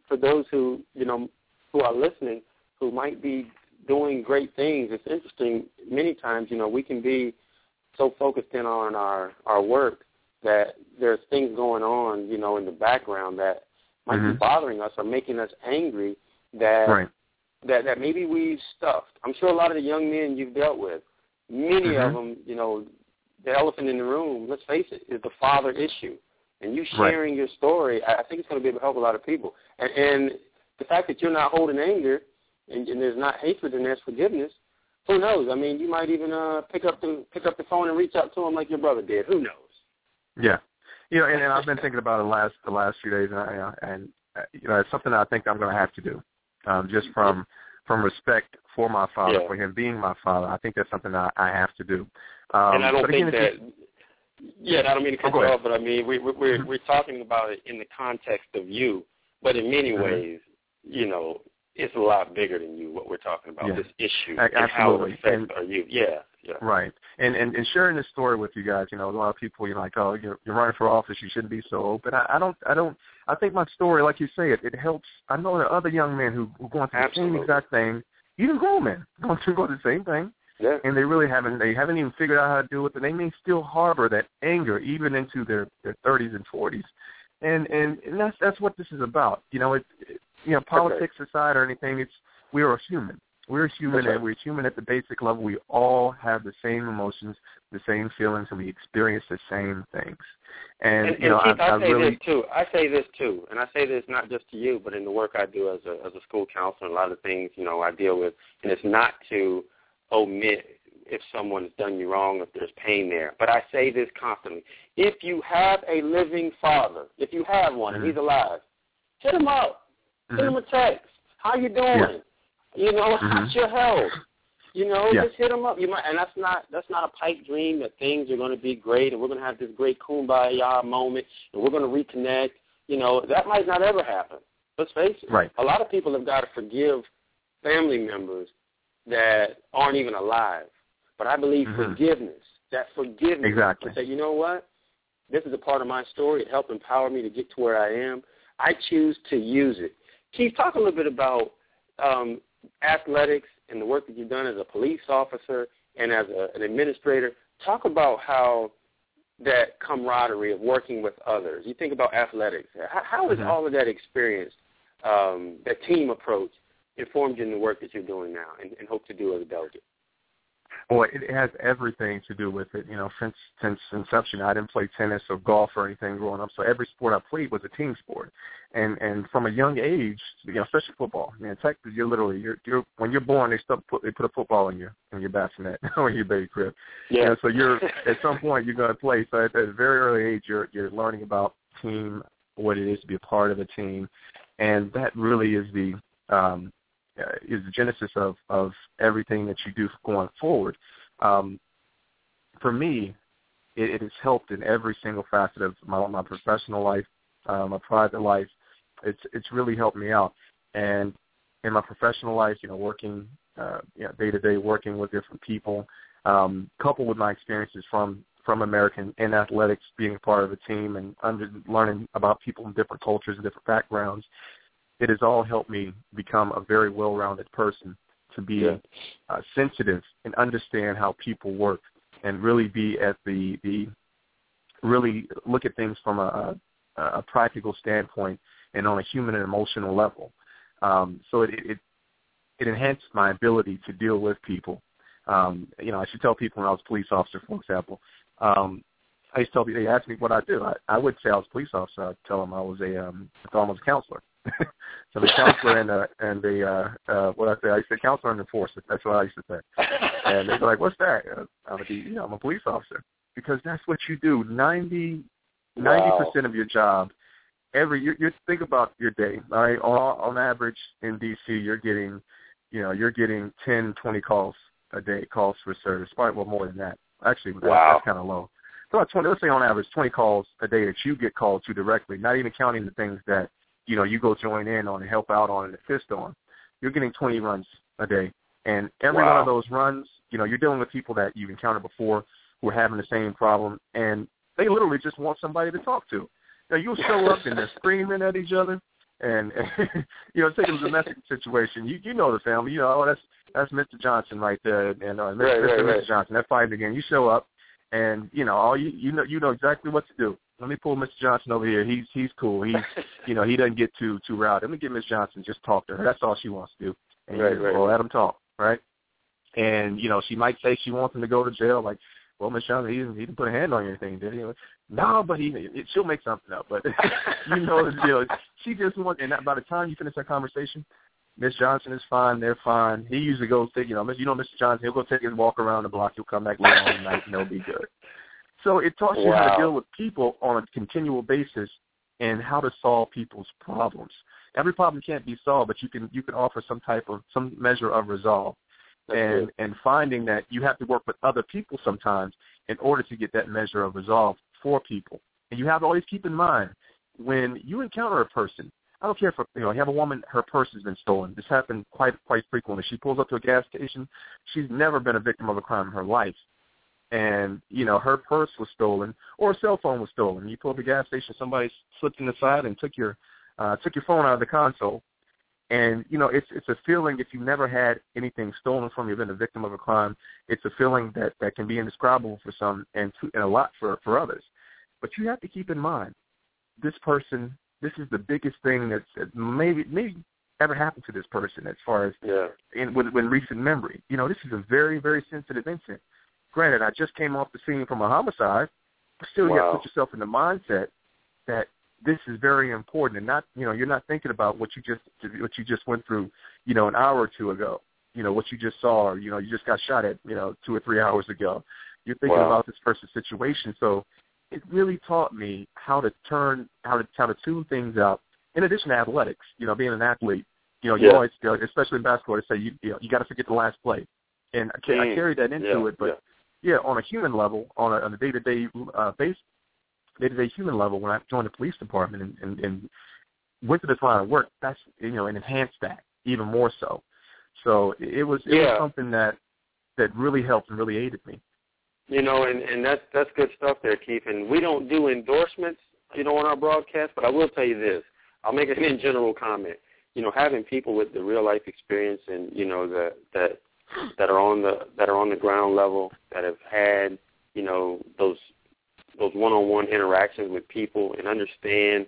for those who, you know, who are listening, who might be doing great things, it's interesting. Many times, you know, we can be so focused in on our our work that there's things going on, you know, in the background that might be Mhm. bothering us or making us angry that right. that that maybe we've stuffed. I'm sure a lot of the young men you've dealt with, many of Mhm. them, you know, the elephant in the room. Let's face it, is the father issue. And you Right. sharing your story, I think it's going to be able to help a lot of people. And, and the fact that you're not holding anger and, and there's not hatred and there's forgiveness, who knows? I mean, you might even uh, pick up the pick up the phone and reach out to him like your brother did. Who knows? Yeah, you know, and, and I've been thinking about it the last the last few days, and I, uh, and uh, you know, it's something that I think I'm going to have to do, um, just from from respect for my father, Yeah. for him being my father. I think that's something I, I have to do. Um, and I don't think again, that. Yeah, I don't mean to cut Oh, you off, but I mean we, we we're we're talking about it in the context of you, but in many Mhm. ways, you know, it's a lot bigger than you. What we're talking about Yeah. this issue A- and how absolutely. it affects And- youth. Yeah, yeah. Right. And, and and sharing this story with you guys, you know, a lot of people you're like, oh, you're, you're running for office, you shouldn't be so open. I, I don't, I don't. I think my story, like you say, it it helps. I know there are other young men who who going through the same exact thing, even grown men going through going through the same thing, Yeah. and they really haven't they haven't even figured out how to deal with it. They may still harbor that anger even into their their 30s and 40s, and and, and that's that's what this is about. You know, it, it you know politics aside or anything, it's we are human. We're human, right. and we're human at the basic level. We all have the same emotions, the same feelings, and we experience the same things. And, And, you know, and Keith, I, I, I say really this too. I say this too, and I say this not just to you, but in the work I do as a as a school counselor, a lot of things you know I deal with, and it's not to omit if someone's done you wrong, if there's pain there. But I say this constantly: if you have a living father, if you have one, and Mhm. he's alive, hit him up, send him a text. How you doing? You know, Mhm. how's your health? You know, Yeah. just hit them up. You might, and that's not that's not a pipe dream that things are going to be great and we're going to have this great kumbaya moment and we're going to reconnect. You know, that might not ever happen. Let's face it. Right. A lot of people have got to forgive family members that aren't even alive. But I believe Mhm. forgiveness, that forgiveness, Exactly. to say, you know what, this is a part of my story. It helped empower me to get to where I am. I choose to use it. Keith, talk a little bit about um, athletics and the work that you've done as a police officer and as a, an administrator. Talk about how that camaraderie of working with others. You think about athletics. How, how has Mhm. all of that experience, um, that team approach, informed you in the work that you're doing now and, and hope to do as a delegate? Well, it has everything to do with it. You know, since since inception, I didn't play tennis or golf or anything growing up. So every sport I played was a team sport, and and from a young age, you know, especially football. I mean, Texas, you're literally you're you're when you're born, they start put they put a football in your in your bassinet or your baby crib. You know, so you're at some point you're going to play. So at a very early age, you're you're learning about team, what it is to be a part of a team, and that really is the um, uh, is the genesis of of everything that you do going forward. Um, for me, it, it has helped in every single facet of my my professional life, uh, my private life. It's it's really helped me out, and in my professional life, you know, working uh, you know, day to day, working with different people, um, coupled with my experiences from from American in athletics, being a part of a team and under, learning about people in different cultures and different backgrounds, it has all helped me become a very well-rounded person to be Yeah. uh, sensitive and understand how people work and really be at the the really look at things from a, a, a practical standpoint and on a human and emotional level. Um, so it, it it enhanced my ability to deal with people. Um, you know, I should tell people when I was a police officer, for example. Um, I used to tell people, they asked me what I do. I, I would say I was a police officer. I'd tell them I was a, um, I was a counselor. so the counselor and uh, and the uh, uh, what I say, I used to say counselor and enforcer. That's what I used to say. And they'd be like, "What's that?" Uh, I'm a, you know, I'm a police officer because that's what you do. Ninety ninety Wow. percent of your job. Every you, you think about your day. All right, on, on average in DC, you're getting, you know, you're getting ten, twenty calls a day, calls for service. Probably well more than that. Actually, that's, Wow. that's kind of low. So about 20, let's say on average, 20 calls a day that you get called to directly, not even counting the things that, you know, you go join in on and help out on and assist on. You're getting 20 runs a day. And every Wow. one of those runs, you know, you're dealing with people that you've encountered before who are having the same problem, and they literally just want somebody to talk to. Now, you'll show up and they're screaming at each other, and, you know, take a domestic situation. You you know the family. You know, oh, that's that's Mr. Johnson right there, and uh, Mr. Right, Mr. right, Mr. right. Johnson. They're fighting again. You show up, and you know all you you know you know exactly what to do. Let me pull Mr. Johnson over here. He's he's cool. He's you know he doesn't get too too rowdy. Let me get Miss Johnson just talk to her. That's all she wants to do. And Right, right. well, let him talk, right? And you know she might say she wants him to go to jail. Like, well, Miss Johnson, he didn't he didn't put a hand on you or anything, did he? No, but he it, she'll make something up. But you know, you know, she just wants. And by the time you finish that conversation, Miss Johnson is fine. They're fine. He usually goes take you know, Miss- you know, Mr. Johnson. He'll go take his walk around the block. He'll come back later on tonight, and they'll be good. So it taught you how to deal with people on a continual basis and how to solve people's problems. Every problem can't be solved, but you can you can offer some type of some measure of resolve. That's and it. and finding that you have to work with other people sometimes in order to get that measure of resolve for people. And you have to always keep in mind when you encounter a person. I don't care if you know you have a woman, her purse has been stolen. This happened quite quite frequently. She pulls up to a gas station. She's never been a victim of a crime in her life, and you know her purse was stolen or a cell phone was stolen. You pull up a gas station, somebody slipped in the side and took your uh, took your phone out of the console. And you know, it's it's a feeling if you've never had anything stolen from you, you've been a victim of a crime. It's a feeling that that can be indescribable for some, and to, and a lot for for others. But you have to keep in mind, this person, this is the biggest thing that's that maybe maybe ever happened to this person as far as Yeah. in with, with recent memory. You know, this is a very very sensitive incident. Granted, I just came off the scene from a homicide, but still you have to put yourself in the mindset that this is very important and not you know you're not thinking about what you just what you just went through you know an hour or two ago you know what you just saw or you know you just got shot at you know two or three hours ago. You're thinking Wow. about this person's situation. So it really taught me how to turn how to how to tune things out in addition to athletics you know being an athlete you know you Yeah. always you know, especially in basketball they say you you, know, you got to forget the last play. And I, I carried that into Yeah, it. But yeah. on a human level, on a, on a day-to-day uh, base, day-to-day human level, when I joined the police department and, and, and went to this line of work, that's you know, and enhanced that even more so. So it was it Yeah. was something that that really helped and really aided me. You know, and and that's that's good stuff there, Keith. And we don't do endorsements, you know, on our broadcast. But I will tell you this: I'll make an in general comment. You know, having people with the real life experience and you know that that that are on the that are on the ground level that have had you know those those one on one interactions with people and understand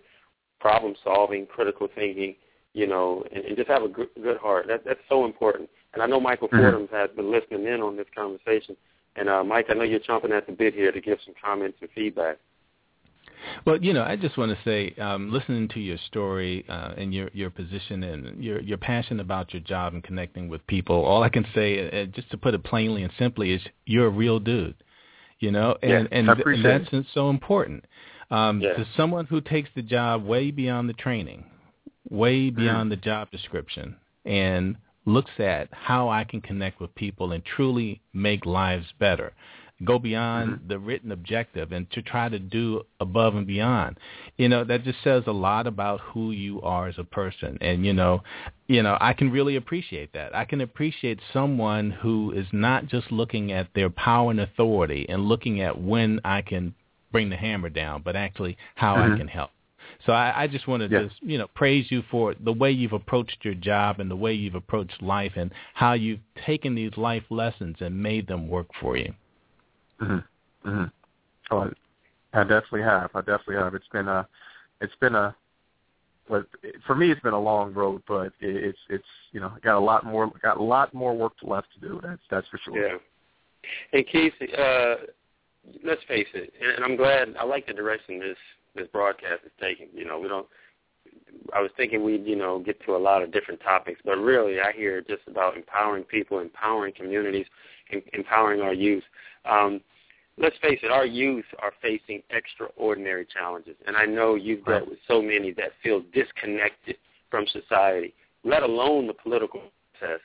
problem solving, critical thinking, you know, and, and just have a good, good heart. That, that's so important. And I know Michael Mhm. Fordham has been listening in on this conversation. And uh, Mike, I know you're chomping at the bit here to give some comments and feedback. Well, you know, I just want to say, um, listening to your story uh, and your your position and your your passion about your job and connecting with people. All I can say, uh, just to put it plainly and simply, is you're a real dude. You know, and Yeah, and, and that's so important. Um, Yeah. To someone who takes the job way beyond the training, way beyond the job description, and looks at how I can connect with people and truly make lives better. Go beyond the written objective and to try to do above and beyond. You know, that just says a lot about who you are as a person. And you know, you know, I can really appreciate that. I can appreciate someone who is not just looking at their power and authority and looking at when I can bring the hammer down, but actually how I Mhm. can help. So I, I just want to just you know praise you for the way you've approached your job and the way you've approached life and how you've taken these life lessons and made them work for you. Hmm hmm Oh, I, I definitely have. I definitely have. It's been a, it's been a, but for me, it's been a long road. But it's it's you know I got a lot more got a lot more work left to do. That's that's for sure. Yeah. And Keith, uh, let's face it, and and I'm glad. I like the direction this this broadcast is taking. You know, we don't. I was thinking we'd you know get to a lot of different topics, but really, I hear just about empowering people, empowering communities, em- empowering our youth. Um, let's face it, our youth are facing extraordinary challenges, and I know you've dealt with so many that feel disconnected from society, let alone the political process.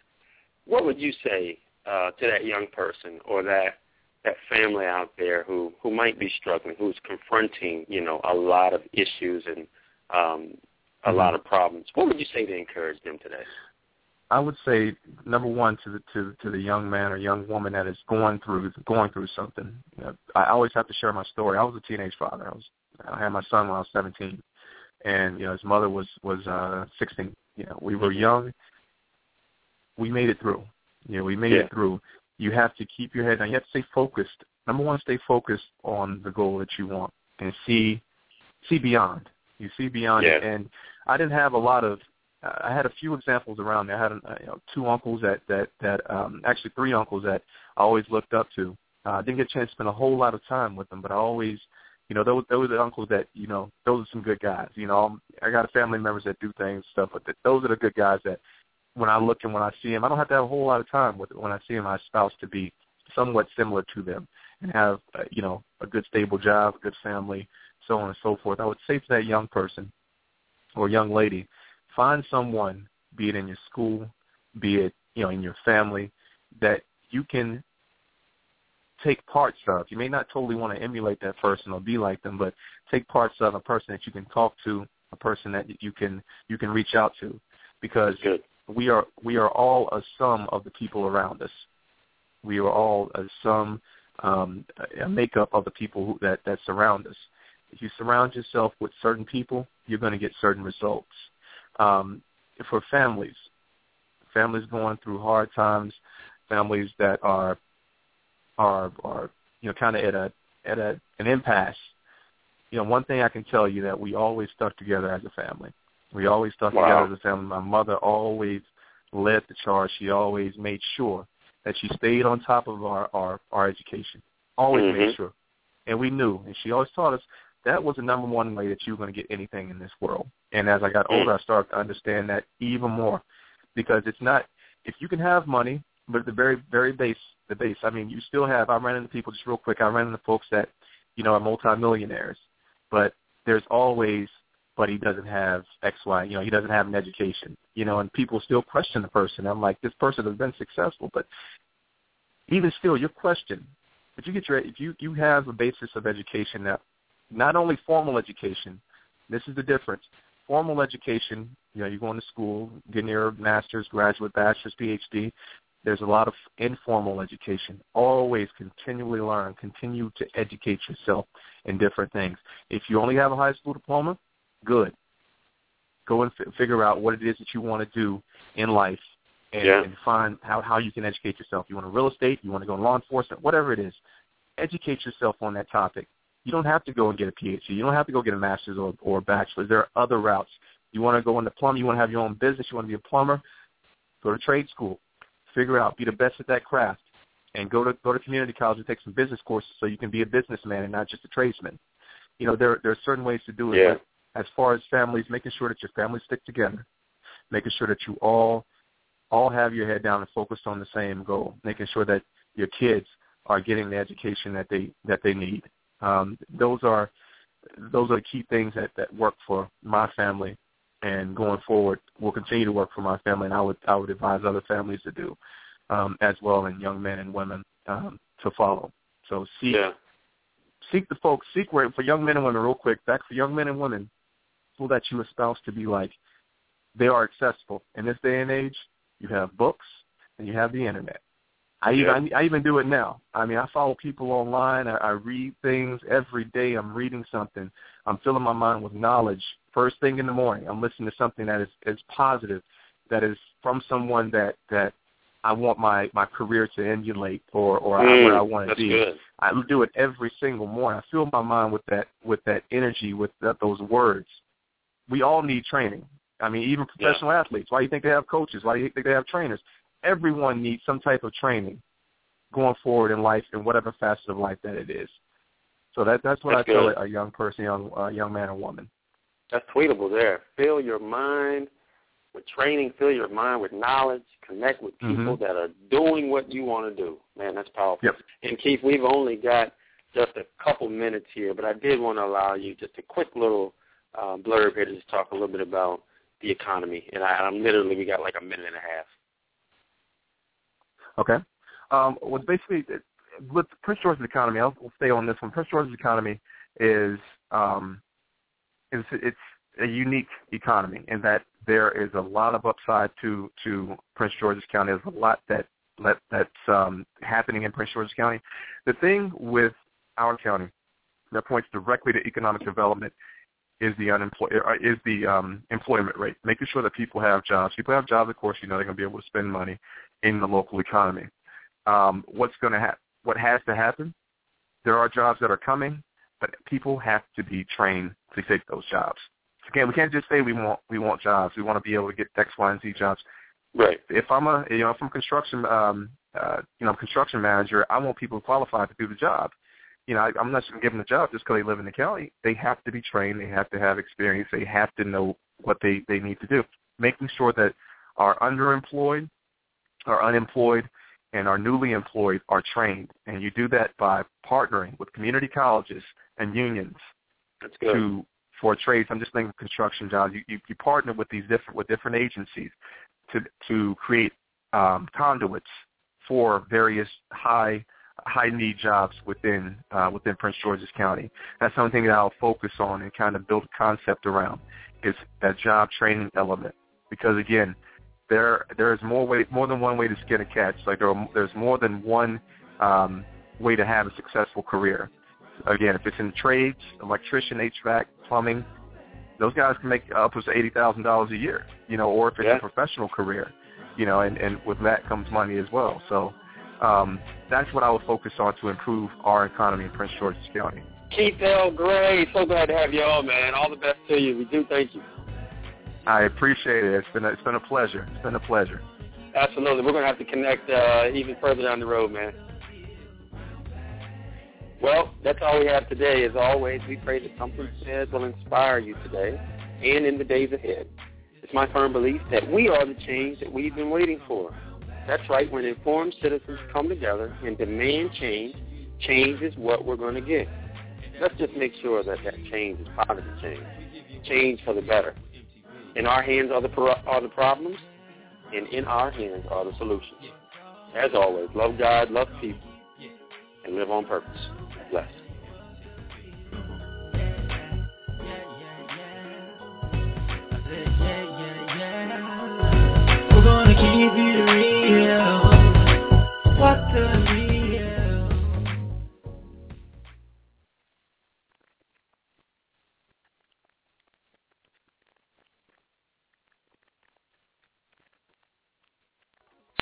What would you say uh, to that young person or that that family out there who who might be struggling, who's confronting you know a lot of issues and um, a Mhm. lot of problems? What would you say to encourage them today? I would say number one to the to to the young man or young woman that is going through going through something. You know, I always have to share my story. I was a teenage father. I was I had my son when I was 17, and you know his mother was was uh 16. You know we were young. We made it through. You know we made Yeah. it through. You have to keep your head down. You have to stay focused. Number one, stay focused on the goal that you want and see see beyond. You see beyond it. And I didn't have a lot of I had a few examples around me. I had uh, you know, two uncles that that that um, actually three uncles that I always looked up to. Uh, I didn't get a chance to spend a whole lot of time with them, but I always, you know, those those are the uncles that you know, those are some good guys. You know, I got family members that do things stuff, but th- those are the good guys that when I look and when I see them, I don't have to have a whole lot of time with when I see. I spouse to be somewhat similar to them and have uh, you know a good stable job, a good family, so on and so forth. I would say to that young person or young lady find someone, be it in your school, be it you know in your family, that you can take parts of. You may not totally want to emulate that person or be like them, but take parts of a person that you can talk to, a person that you can you can reach out to, because Good. we are we are all a sum of the people around us. We are all a sum, um, a makeup of the people who, that that surround us. If you surround yourself with certain people, you're going to get certain results um, for families. Families going through hard times, families that are are are you know kind of at a at a an impasse. You know, one thing I can tell you that we always stuck together as a family. We always stuck Wow. together as a family. My mother always led the charge. She always made sure that she stayed on top of our our, our education. Always made Mhm. sure, and we knew. And she always taught us that was the number one way that you were going to get anything in this world. And as I got Mm. older, I started to understand that even more, because it's not if you can have money, but at the very very base, the base. I mean, you still have. I ran into people just real quick. I ran into folks that you know are multimillionaires, but there's always. But he doesn't have X, Y. You know, he doesn't have an education. You know, and people still question the person. I'm like, this person has been successful, but even still, your question, if you get your, if you you have a basis of education that not only formal education, this is the difference. Formal education, you know, you're going to school, getting your master's, graduate, bachelor's, PhD. There's a lot of informal education. Always continually learn, continue to educate yourself in different things. If you only have a high school diploma, good. Go and f- figure out what it is that you want to do in life and, Yeah. and find how, how you can educate yourself. You want to real estate, you want to go in law enforcement, whatever it is. Educate yourself on that topic. You don't have to go and get a PhD. You don't have to go get a master's or, or a bachelor's. There are other routes. You want to go into plumbing, you want to have your own business, you want to be a plumber, go to trade school. Figure out, be the best at that craft. And go to go to community college and take some business courses so you can be a businessman and not just a tradesman. You know, there there are certain ways to do it. Yeah. As far as families, making sure that your families stick together, making sure that you all all have your head down and focused on the same goal, making sure that your kids are getting the education that they that they need. Um, those are those are the key things that, that work for my family and going forward will continue to work for my family and I would I would advise other families to do um, as well and young men and women um, to follow. So seek Yeah. seek the folks, seek where for young men and women, real quick, back for young men and women, people that you espouse to be like, they are accessible. In this day and age, you have books and you have the internet. I even I, even do it now. I mean, I follow people online. I, I read things every day. I'm reading something. I'm filling my mind with knowledge. First thing in the morning, I'm listening to something that is is positive, that is from someone that that I want my my career to emulate or or Mm, where I want to be. good. I do it every single morning. I fill my mind with that with that energy, with that, those words. We all need training. I mean, even Yeah. professional athletes. Why do you think they have coaches? Why do you think they have trainers? Everyone needs some type of training going forward in life, in whatever facet of life that it is. So that that's what That's I tell a young person, young uh, young man or woman. That's tweetable there. Fill your mind with training, fill your mind with knowledge, connect with people Mhm. that are doing what you want to do. Man, that's powerful. Yep. And Keith, we've only got just a couple minutes here, but I did want to allow you just a quick little uh, blurb here to just talk a little bit about the economy. And I, I'm literally, we got like a minute and a half. Okay. Um, well, basically, with Prince George's economy, I'll we'll stay on this one. Prince George's economy is um, is it's a unique economy in that there is a lot of upside to to Prince George's County. There's a lot that that that's um, happening in Prince George's County. The thing with our county that points directly to economic development is the unemploy uh, is the um, employment rate. Making sure that people have jobs. People have jobs, of course. You know they're going to be able to spend money in the local economy. Um, what's going to happen? What has to happen? There are jobs that are coming, but people have to be trained to take those jobs. Again, we can't just say we want we want jobs. We want to be able to get X, Y, and Z jobs. Right. If I'm a you know if I'm a construction um, uh, you know construction manager, I want people qualified to do the job. You know, I, I'm not just to give them the job just because they live in the county. They have to be trained. They have to have experience. They have to know what they they need to do. Making sure that our underemployed, our unemployed, and our newly employed are trained. And you do that by partnering with community colleges and unions That's good. to for trades. I'm just thinking of construction jobs. You, you, you partner with these different with different agencies to to create um, conduits for various high high need jobs within uh, within Prince George's County. That's something that I'll focus on and kind of build a concept around is that job training element because again there there is more way more than one way to skin a cat. It's like there are, there's more than one um, way to have a successful career. Again, if it's in the trades, electrician, HVAC, plumbing, those guys can make upwards of eighty thousand dollars a year. You know, or if it's Yeah. a professional career, you know, and, and with that comes money as well. So um, that's what I would focus on to improve our economy in Prince George's County. Keith L. Gray, so glad to have you on, man. All the best to you. We do thank you. I appreciate it. It's been a, it's been a pleasure. It's been a pleasure. Absolutely. We're going to have to connect uh, even further down the road, man. Well, that's all we have today. As always, we pray that something said will inspire you today and in the days ahead. It's my firm belief that we are the change that we've been waiting for. That's right. When informed citizens come together and demand change, change is what we're going to get. Let's just make sure that that change is positive change, change for the better. In our hands are the, are the problems, and in our hands are the solutions. as always, love God, love people, and live on purpose. Bless.